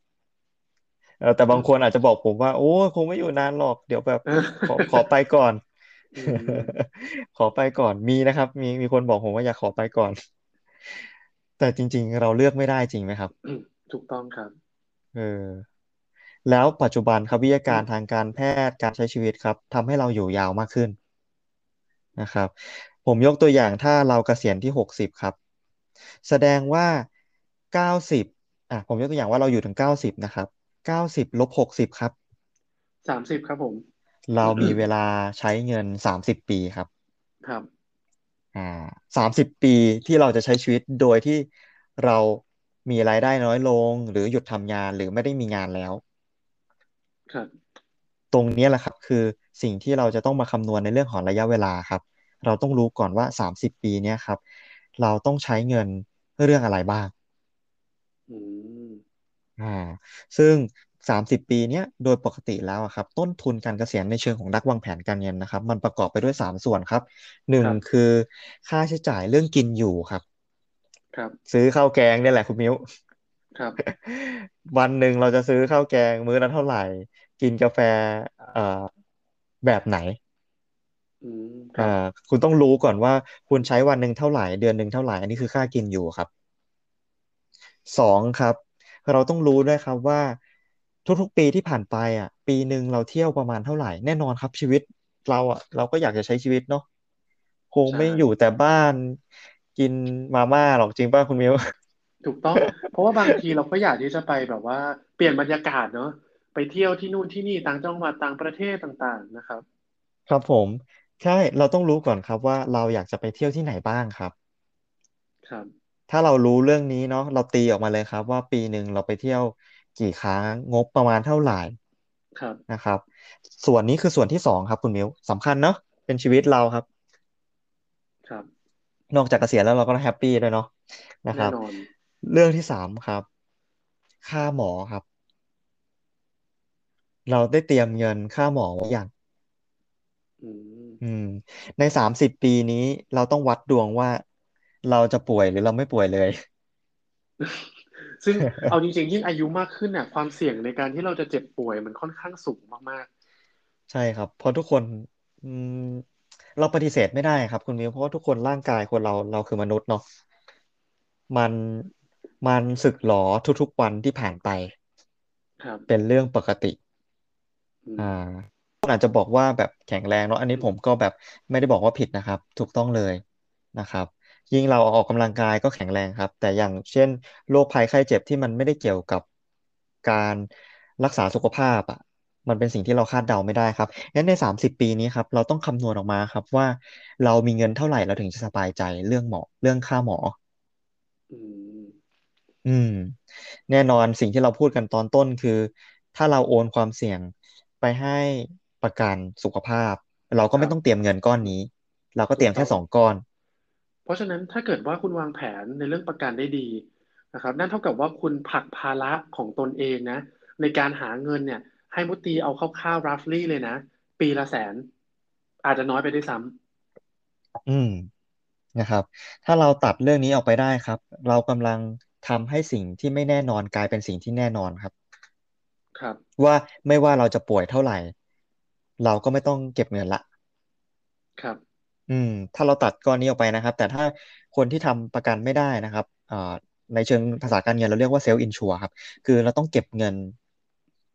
เออแต่บางคนอาจจะบอกผมว่า โอ้ยคงไม่อยู่นานหรอก เดี๋ยวแบบเอขอขอไปอก่อนอืมขอไปก่อนมีนะครับ มีมีคนบอกผมว่าอยากขอไปก่อน แต่จริง ๆ เราเลือกไม่ได้จริงไหมครับ ถูกต้องครับ เออ แล้วปัจจุบันครับวิทยาการทางการแพทย์การใช้ชีวิตครับทำให้เราอยู่ยาวมากขึ้นนะครับ ผมยกตัวอย่างถ้าเราเกษียณที่หกสิบครับ แสดงว่าเก้าสิบอะผมยกตัวอย่างว่าเราอยู่ถึงเก้าสิบนะครับเก้าสิบลบหกสิบครับสามสิบครับผม เรามีเวลาใช้เงินสามสิบปีครับ ครับ อ่าสามสิบปีที่เราจะใช้ชีวิตโดยที่เรา มีรายได้น้อยลง หรือหยุดทำงานหรือไม่ได้มีงานแล้ว ครับ ตรงนี้แหละครับ คือสิ่งที่เราจะต้องมาคำนวณในเรื่องของระยะเวลาครับ เราต้องรู้ก่อนว่าสามสิบปีเนี้ยครับ เราต้องใช้เงินเรื่องอะไรบ้างอืมอ่า ซึ่งสามสิบปีเนี้ยโดยปกติแล้วอะครับ ต้นทุนการเกษียณในเชิงของนักวางแผนการเงินนะครับ มันประกอบไปด้วยสามส่วนครับหนึ่งครับ คือค่าใช้จ่ายเรื่องกินอยู่ครับ ครับ ซื้อข้าวแกงเนี่ยแหละคุณมิ้วครับ วันหนึ่งเราจะซื้อข้าวแกงมื้อละเท่าไหร่ กินกาแฟเอ่อแบบไหนอืมคอ่ารับคุณต้องรู้ก่อนว่า คุณใช้วันหนึ่งเท่าไหร่ เดือนหนึ่งเท่าไหร่ อันนี้คือค่ากินอยู่ครับสองครับ เราต้องรู้ด้วยครับว่า ทุกๆปีที่ผ่านไปอะ ปีหนึ่งเราเที่ยวประมาณเท่าไหร่ แน่นอนครับชีวิต เราอะเราก็อยากจะใช้ชีวิตเนาะคงใช่ไม่อยู่แต่บ้าน กินมาม่าหรอกจริงป่ะคุณมิวถูกต้อง เพราะว่าบางทีเราก็อยากที่จะไปแบบว่าเปลี่ยนบรรยากาศเนาะไปเที่ยวที่นู่นที่นี่ต่างจังหวัดต่างประเทศต่างๆนะครับ ครับผม ใช่เราต้องรู้ก่อนครับว่าเราอยากจะไปเที่ยวที่ไหนบ้างครับ ครับ ถ้าเรารู้เรื่องนี้เนาะเราตีออกมาเลยครับ ว่าปีหนึ่งเราไปเที่ยวกี่ครั้งงบประมาณเท่าไหร่ครับนะครับ ส่วนนี้คือส่วนที่สองครับ คุณมิวสำคัญเนาะเป็นชีวิตเราครับ ครับ นอกจากเกษียณแล้วเราก็ต้องแฮปปี้ด้วยเนาะนะครับแน่นอนเรื่องที่สามครับ ค่าหมอครับ เราได้เตรียมเงินค่าหมอไว้อย่างอืมอืม ในสามสิบปีนี้เราต้องวัดดวงว่าเราจะป่วยหรือเราไม่ป่วยเลย ซึ่งเอาจริงๆยิ่งอายุมากขึ้นเนี่ยความเสี่ยงในการที่เราจะเจ็บป่วยมันค่อนข้างสูงมากใช่ครับ เพราะทุกคนอืม เราปฏิเสธไม่ได้ครับ คุณมิวเพราะว่าทุกคนร่างกายคนเราเราคือมนุษย์เนาะมันมันสึกหรอทุกๆวันที่ผ่านไปๆครับเป็นเรื่องปกติอือ่มาอาจจะบอกว่าแบบแข็งแรงเนาะอันนี้ผมก็แบบไม่ได้บอกว่าผิดนะครับ ถูกต้องเลยนะครับ ยิ่งเราออกกำลังกายก็แข็งแรงครับ แต่อย่างเช่นโรคภัยไข้เจ็บที่มันไม่ได้เกี่ยวกับการรักษาสุขภาพอะ มันเป็นสิ่งที่เราคาดเดาไม่ได้ครับงั้นในสามสิบปีนี้ครับ เราต้องคำนวณออกมาครับ ว่าเรามีเงินเท่าไหร่เราถึงจะสบายใจเรื่องหมอเรื่องค่าหมอ อืม อืม แน่นอนสิ่งที่เราพูดกันตอนต้นคือ ถ้าเราโอนความเสี่ยงไปให้ประกันสุขภาพ เราก็ครับไม่ต้องเตรียมเงินก้อนนี้ เราก็เตรียมแค่ถูกต้อง สองก้อน เพราะฉะนั้นถ้าเกิดว่าคุณวางแผนในเรื่องประกันได้ดีนะครับนั่นเท่ากับว่าคุณผลักภาระของตนเองนะ ในการหาเงินเนี่ย ให้มุตีเอาคร่าวๆ roughly เลยนะ ปีละแสน อาจจะน้อยไปด้วยซ้อืมนะครับ ถ้าเราตัดเรื่องนี้ออกไปได้ครับ เรากำลังทำให้สิ่งที่ไม่แน่นอนกลายเป็นสิ่งที่แน่นอนครับำครับ ว่าไม่ว่าเราจะป่วยเท่าไหร่ เราก็ไม่ต้องเก็บเงินละครับ อืม ถ้าเราตัดก้อนนี้ออกไปนะครับ แต่ถ้าคนที่ทำประกันไม่ได้นะครับอ่าในเชิงภาษาการเงินเราเรียกว่าเซลล์อินชัวครับ คือเราต้องเก็บเงิน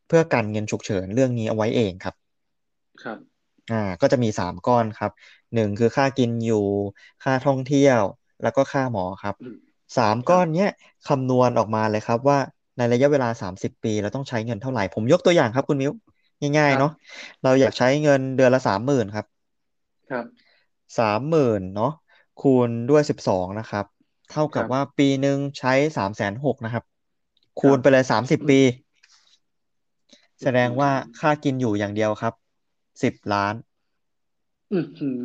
เพื่อกันเงินฉุกเฉินเรื่องนี้เอาไว้เองครับ ครับ อ่า ก็จะมีสามก้อนครับหนึ่งคือค่ากินอยู่ ค่าท่องเที่ยว แล้วก็ค่าหมอครับอืมสามครับก้อนเนี้ยคำนวณออกมาเลยครับว่าในระยะเวลาสามสิบปีเราต้องใช้เงินเท่าไหร่ ผมยกตัวอย่างครับคุณมิ้วง่าครับยๆเนาะเราอยากใช้เงินเดือนละสามหมื่นครับ ครับสามหมื่นเนาะคูณด้วยสิบสองนะครับ เท่ากับว่าครับปีหนึ่งใช้สามแสนหกนะครับคคูรับณไปเลยสามสิบปี แสอืดงว่ามค่ากินอยู่อย่างเดียวครับ สิบล้านอืมอืม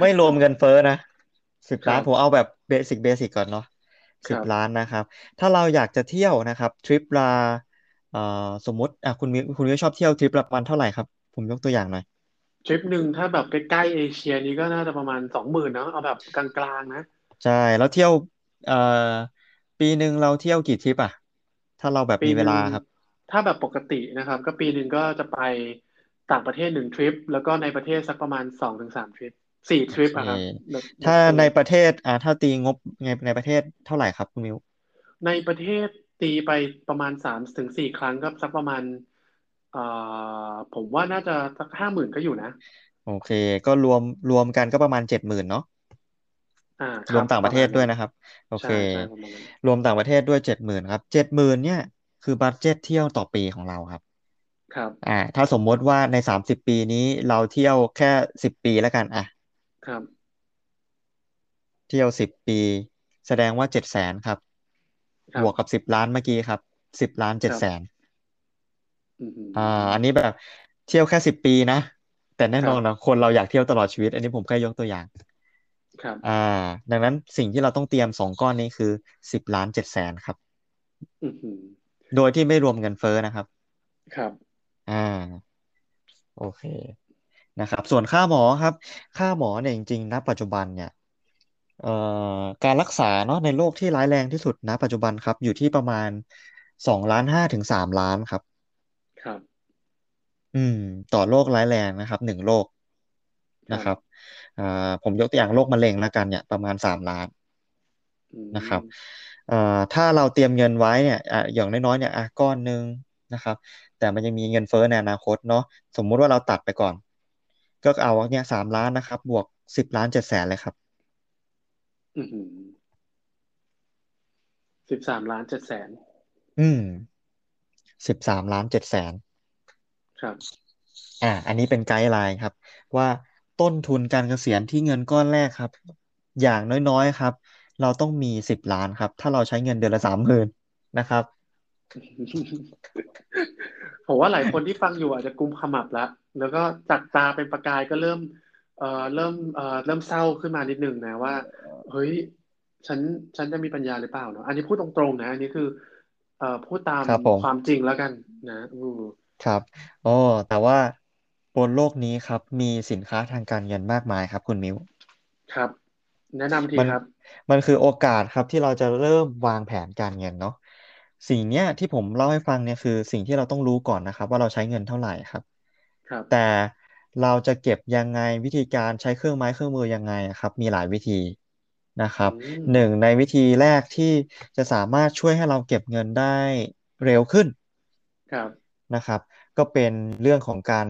ไม่รวมเงินเฟ้อนะสิบล้านครับผมเอาแบบ basic basic ก่อนเนาะสิบล้านครับนะครับ ถ้าเราอยากจะเที่ยวนะครับ ทริปละเอ่อสมมติอะคุณมิวคุณมิวชอบเที่ยวทริปละประมาณเท่าไหร่ครับ ผมยกตัวอย่างหน่อยทริปหนึ่งถ้าแบบใกล้ๆเอเชียนี้ก็น่าจะประมาณสองหมื่นเนอะเอาแบบกลางๆนะใช่แล้วเที่ยวเอ่อปีหนึ่งเราเที่ยวกี่ทริปอะ ถ้าเราแบบมีเวปีหนึ่งครับ ถ้าแบบปกตินะครับ ก็ปีหนึ่งก็จะไปต่างประเทศหนึ่งทริป แล้วก็ในประเทศสักประมาณสองถึงสามทริปสี่ทริปโอเคอะครับแบบแบถ้าบคือในประเทศอ่าถ้าตีงบในในประเทศเท่าไหร่ครับคุณมิว ในประเทศตีไปประมาณสามถึงสี่ครั้งก็สักประมาณเอ่อผมว่าน่าจะสักห้าหมื่นก็อยู่นะ โอเค ก็รวมรวมกันก็ประมาณเจ็ดหมื่นเนาะอ่าครับรวมต่างประเทประมาณนั้นศด้วยนะครับ โอเคใช่ใช่ประมาณนั้นรวมต่างประเทศด้วยเจ็ดหมื่นครับเจ็ดหมื่นเนี่ย คือบัดเจ็ตเที่ยวต่อปีของเราครับ ครับ อ่า ถ้าสมมติว่าในสามสิบปีนี้เราเที่ยวแค่สิบปีแล้วกัน อะ ครับ เที่ยวสิบปี แสดงว่าเจ็ดแสนครับครับบวกกับสิบล้านเมื่อกี้ครับสิบล้านคเจ็ดแสนรับอือ่ามอันนี้แบบเที่ยวแค่สิบปีนะ แต่แน่ครับนอนนะคนเราอยากเที่ยวตลอดชีวิต อันนี้ผมแค่ยกตัวอย่าง ครับ อ่า ดังนั้นสิ่งที่เราต้องเตรียมสองก้อนนี้คือสิบล้านเจ็ดแสนครับ อืม โดยที่ไม่รวมเงินเฟ้อนะครับ ครับ อ่า โอเคนะครับ ส่วนค่าหมอครับ ค่าหมอเนี่ยจริงๆณปัจจุบันเนี่ยเอ่อการรักษาเนาะในโรคที่ร้ายแรงที่สุดณปัจจุบันครับ อยู่ที่ประมาณสองล้านห้าถึงสามล้านครับ ครับ อืม ต่อโรคร้ายแรงนะครับหนึ่งโรคครับนะครับอ่าผมยกตัวอย่างโรคมะเร็งแล้วกันเนี่ยประมาณสามล้านอืนะครับมอ่า ถ้าเราเตรียมเงินไว้เนี่ยอ่าอย่างน้อยๆเนี่ยอะก้อนหนึ่งนะครับ แต่มันยังมีเงินเฟ้อในอนาคตเนาะสมมุติว่าเราตัดไปก่อน ก็เอาเนี่ยสามล้านนะครับ บวกสิบล้านเจ็ดแสนเลยครับอืมสิบสามล้านเจ็ดแสนอืมสิบสามล้านเจ็ดแสนครับ อ่า อันนี้เป็นไกด์ไลน์ครับ ว่าต้นทุนการเกษียณที่เงินก้อนแรกครับ อย่างน้อยๆครับ เราต้องมีสิบล้านครับ ถ้าเราใช้เงินเดือนละสามหมื่นนะครับ ผมว่าหลายคนที่ฟังอยู่อาจจะกุมขมับแล้วแล้วก็จากตาเป็นประกายก็เริ่ม เอ่อเริ่มเอ่อเริ่มเศร้าขึ้นมานิดนึงนะว่า เฮ้ย ฉันฉันจะมีปัญญาหรือเปล่าเนาะอันนี้พูดตรงๆนะ อันนี้คือ เอ่อพูดตามครับผมความจริงแล้วกัน นะอือครับอ๋อแต่ว่าบนโลกนี้ครับ มีสินค้าทางการเงินมากมายครับ คุณมิวครับ แนะนำทีมันครับ มันคือโอกาสครับที่เราจะเริ่มวางแผนการเงินเนาะสิ่งเนี้ยที่ผมเล่าให้ฟังเนี่ยคือสิ่งที่เราต้องรู้ก่อนนะครับ ว่าเราใช้เงินเท่าไหร่ครับ ครับ แต่เราจะเก็บยังไงวิธีการใช้เครื่องไม้เครื่องมือยังไงอะครับ มีหลายวิธีนะครัอืบมหนึ่งในวิธีแรกที่จะสามารถช่วยให้เราเก็บเงินได้เร็วขึ้นครับนะครับ ก็เป็นเรื่องของการ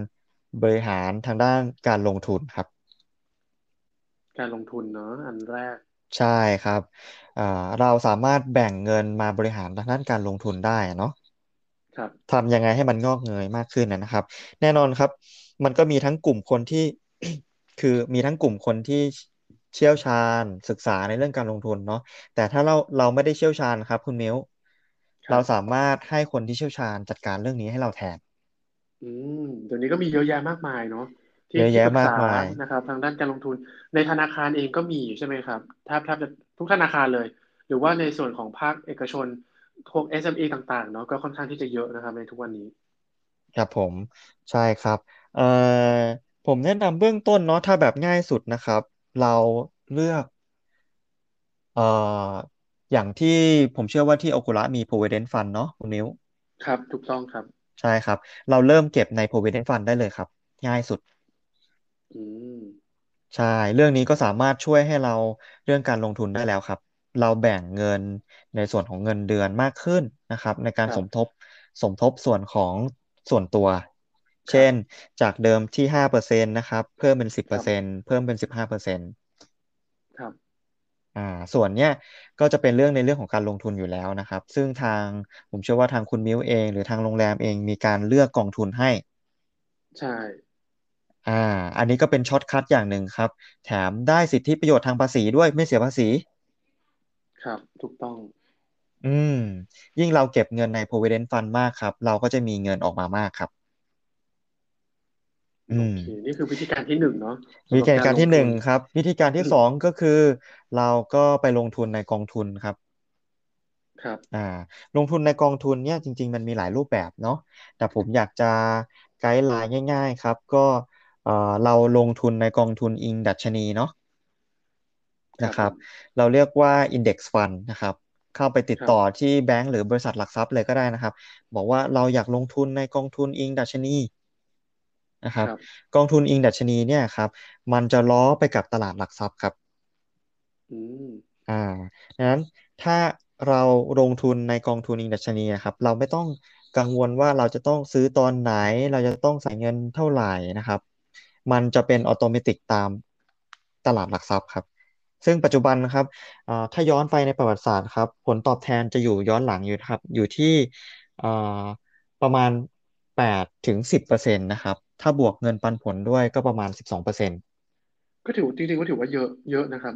บริหารทางด้านการลงทุนครับ การลงทุนเนาะอันแรก ใช่ครับอ่าเราสามารถแบ่งเงินมาบริหารทางด้านการลงทุนได้เนาะครับ ทำยังไงให้มันงอกเงยมากขึ้นนะนะครับ แน่นอนครับ มันก็มีทั้งกลุ่มคนที่ คือมีทั้งกลุ่มคนที่เชี่ยวชาญศึกษาในเรื่องการลงทุนเนาะแต่ถ้าเราเราไม่ได้เชี่ยวชาญครับ คุณมิ้วเราสาครับมารถให้คนที่เชี่ยวชาญจัดการเรื่องนี้ให้เราแทน อืมเดี๋ยวนี้ก็มีเยอะแยะมากมายเนาะที่ เยอะแยะที่ปรึกษามากมายนะครับ ทางด้านการลงทุน ในธนาคารเองก็มีใช่ไหมครับแทบแทบจะทุกธนาคารเลย หรือว่าในส่วนของภาคเอกชนพวก SME ต่างๆเนาะก็ค่อนข้างที่จะเยอะนะครับในทุกวันนี้ ครับผมใช่ครับเอ่อผมแนะนำเบื้องต้นเนาะถ้าแบบง่ายสุดนะครับ เราเลือกเอ่ออย่างที่ผมเชื่อว่าที่ Oculus มี Provident Fund เนาะคุณนิ้ว ครับ ถูกต้องครับ ใช่ครับ เราเริ่มเก็บใน Provident Fund ได้เลยครับ ง่ายสุด อืม ใช่ เรื่องนี้ก็สามารถช่วยให้เราเรื่องการลงทุนได้แล้วครับ เราแบ่งเงินในส่วนของเงินเดือนมากขึ้นนะครับ ในการครับสมทบสมทบส่วนของส่วนตัวคเช่นจากเดิมที่ห้าเปอร์เซ็นต์นะครับ เพิ่มเป็นสิบเปครับอร์เซ็นต์ครับเพิ่มเป็นสิบห้าเปอร์เซ็นต์ ครับ อ่าส่วนเนี้ยก็จะเป็นเรื่องในเรื่องของการลงทุนอยู่แล้วนะครับ ซึ่งทางผมเชื่อว่าทางคุณมิ้วเอง หรือทางโรงแรมเองมีการเลือกกองทุนให้ ใช่ อ่า อันนี้ก็เป็น shortcut อย่างหนึ่งครับ แถมได้สิทธิประโยชน์ทางภาษีด้วยไม่เสียภาษี ครับ ถูกต้อง อืม ยิ่งเราเก็บเงินใน Provident Fund มากครับ เราก็จะมีเงินออกมามากครับ อืมโอเคนี่คือวิธีการที่หนึ่งเนาะ วิสำหรับธีการที่หนึ่การลงทุนงครับ วิธีการที่สองก็คือ เราก็ไปลงทุนในกองทุนครับครับอ่าลงทุนในกองทุนเนี่ยจริง ๆ มันมีหลายรูปแบบเนาะแต่ผมอยากจะไกด์ไลน์ง่าย ๆ ครับ ก็ เอ่อเราลงทุนในกองทุนอิงดัชนีเนาะนะครับครับผมเราเรียกว่า Index Fund นะครับ เข้าไปติดต่อครับที่แบงก์หรือบริษัทหลักทรัพย์เลยก็ได้นะครับ บอกว่าเราอยากลงทุนในกองทุนอิงดัชนีนะครับครับกองทุนอิงดัชนีเนี่ยครับ มันจะล้อไปกับตลาดหลักทรัพย์ครับอืมอ่าดังนั้นถ้าเราลงทุนในกองทุนอิงดัชนีนะครับ เราไม่ต้องกังวลว่าเราจะต้องซื้อตอนไหน เราจะต้องใส่เงินเท่าไหร่นะครับ มันจะเป็นออโตเมติกตามตลาดหลักทรัพย์ครับ ซึ่งปัจจุบันนะครับอ่าถ้าย้อนไปในประวัติศาสตร์ครับ ผลตอบแทนจะอยู่ย้อนหลังอยู่ครับ อยู่ที่อ่าประมาณแปดถึงสิบเปอร์เซ็นต์นะครับ ถ้าบวกเงินปันผลด้วยก็ประมาณสิบสองเปอร์เซ็นต์ก็ถือจริงๆก็ถือว่าเยอะเยอะนะครับ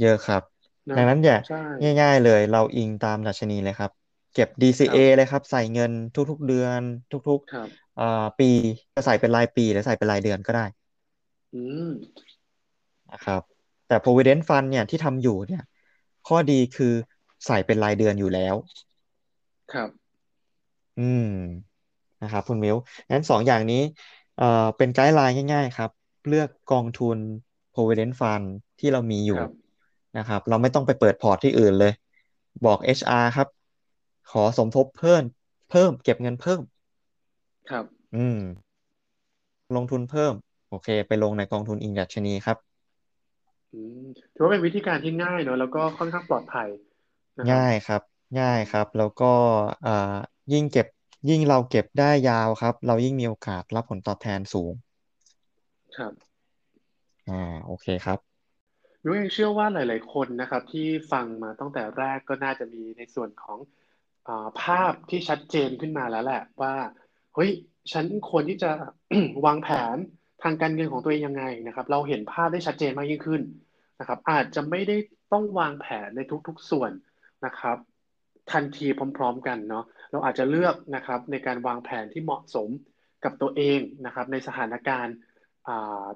เยอะครับ ดัเนาะงนั้นอย่าใช่ง่าย ๆ เลยเราอิงตามดัชนีเลยครับ เก็บค DCA รับเลยครับ ใส่เงินทุกๆเดือน ทุกครับๆอ่าปีจะใส่เป็นรายปีหรือใส่เป็นรายเดือนก็ได้ อืมนะครับ แต่ Provident Fund เนี่ยที่ทำอยู่เนี่ย ข้อดีคือใส่เป็นรายเดือนอยู่แล้ว ครับ อืมนะครับคุณมิวงั้นสองอย่างนี้เอ่อเป็นไกด์ไลน์ง่าย ๆ ครับ เลือกกองทุน Provident Fund ที่เรามีอยู่ครับ นะครับ เราไม่ต้องไปเปิดพอร์ตที่อื่นเลย บอก HR ครับ ขอสมทบเพิ่มเพิ่ม เก็บเงินเพิ่ม ครับ อืม ลงทุนเพิ่ม โอเค ไปลงในกองทุนอิงดัชนีครับอืมถือว่าเป็นวิธีการที่ง่ายเนอะแล้วก็ค่อนข้างปลอดภัยนะครับง่ายครับ ง่ายครับ แล้วก็อ่ายิ่งเก็บยิ่งเราเก็บได้ยาวครับ เรายิ่งมีโอกาสรับผลตอบแทนสูง ครับอ่าโอเคครับนุ้ยเองเชื่อว่าหลาย ๆ คนนะครับ ที่ฟังมาตั้งแต่แรกก็น่าจะมีในส่วนของอ่าภาพที่ชัดเจนขึ้นมาแล้วแหละ ว่าเฮ้ยฉันควรที่จะวางแผน ทางการเงินของตัวเองยังไงนะครับ เราเห็นภาพได้ชัดเจนมากยิ่งขึ้นนะครับ อาจจะไม่ได้ต้องวางแผนในทุกๆส่วนนะครับ ทันทีพร้อม ๆ กันเนาะเราอาจจะเลือกนะครับในการวางแผนที่เหมาะสมกับตัวเองนะครับ ในสถานการณ์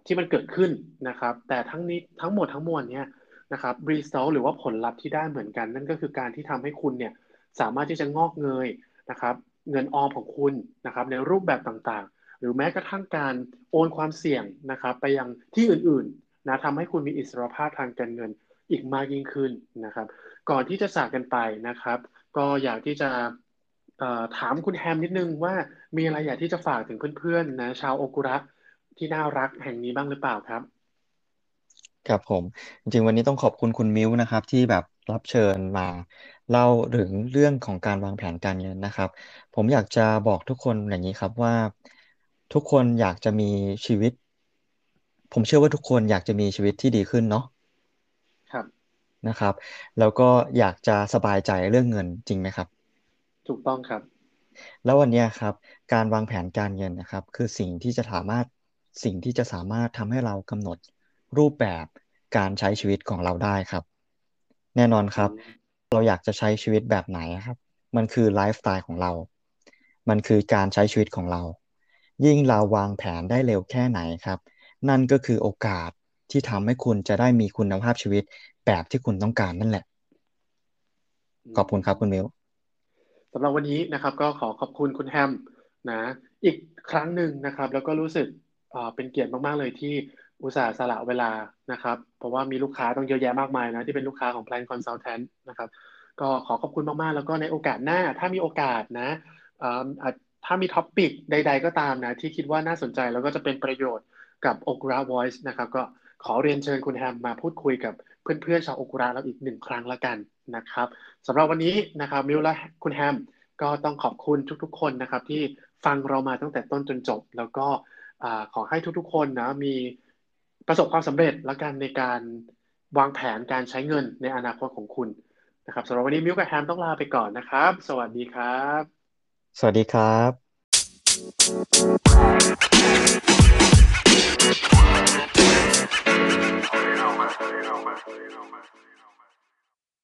ที่มันเกิดขึ้นนะครับ แต่ทั้งนี้ทั้งหมดทั้งมวลเนี่ยนะครับ result หรือว่าผลลัพธ์ที่ได้เหมือนกัน นั่นก็คือการที่ทำให้คุณเนี่ยสามารถที่จะงอกเงยนะครับ เงินออมของคุณนะครับ ในรูปแบบต่างๆ หรือแม้กระทั่งการโอนความเสี่ยงนะครับไปยังที่อื่นๆนะทำให้คุณมีอิสรภาพทางการเงินอีกมากยิ่งขึ้นนะครับ ก่อนที่จะจากกันไปนะครับ ก็อยากที่จะถามคุณแฮมนิดนึงว่ามีอะไรอยากที่จะฝากถึงเพื่อนๆนะชาวโอกุระที่น่ารักแห่งนี้บ้างหรือเปล่าครับ ครับผม จริงๆวันนี้ต้องขอบคุณคุณมิ้วนะครับ ที่แบบรับเชิญมาเล่าถึงเรื่องของการวางแผนการเงินนะครับ ผมอยากจะบอกทุกคนอย่างนี้ครับว่า ทุกคนอยากจะมีชีวิต ผมเชื่อว่าทุกคนอยากจะมีชีวิตที่ดีขึ้นเนาะครับนะครับ แล้วก็อยากจะสบายใจเรื่องเงินจริงไหมครับ ถูกต้องครับ แล้ววันนี้ครับ การวางแผนการเงินนะครับ คือสิ่งที่จะสามารถสิ่งที่จะสามารถทำให้เรากำหนดรูปแบบการใช้ชีวิตของเราได้ครับ แน่นอนครับ เราอยากจะใช้ชีวิตแบบไหนครับ มันคือไลฟ์สไตล์ของเรา มันคือการใช้ชีวิตของเรา ยิ่งเราวางแผนได้เร็วแค่ไหนครับ นั่นก็คือโอกาสที่ทำให้คุณจะได้มีคุณภาพชีวิตแบบที่คุณต้องการนั่นแหละ ขอบคุณครับคุณมิวสำหรับวันนี้นะครับ ก็ขอขอบคุณคุณแฮมนะ อีกครั้งหนึ่งนะครับ แล้วก็รู้สึกเป็นเกียรติมากๆเลยที่อุตส่าห์สละเวลานะครับ เพราะว่ามีลูกค้าต้องเยอะแยะมากมายนะ ที่เป็นลูกค้าของ Plan Consultant นะครับ ก็ขอขอบคุณมากๆ แล้วก็ในโอกาสหน้าถ้ามีโอกาสนะ ถ้ามี topic ใด ๆ ก็ตามนะ ที่คิดว่าน่าสนใจแล้วก็จะเป็นประโยชน์กับ Okura Voice นะครับ ก็ขอเรียนเชิญคุณแฮมมาพูดคุยกับเพื่อนๆชาวโอกุระเราอีกหนึ่งครั้งละกันนะครับสำหรับวันนี้นะครับมิวและคุณแฮมก็ต้องขอบคุณทุกๆ คนนะครับ ที่ฟังเรามาตั้งแต่ต้นจนจบ แล้วก็ขอให้ทุกๆ คนนะมีประสบความสำเร็จและกันในการวางแผนการใช้เงินในอนาคตของคุณนะครับสำหรับวันนี้มิวกับแฮมต้องลาไปก่อนนะครับ สวัสดีครับ สวัสดีครับ you know, man. You know, man.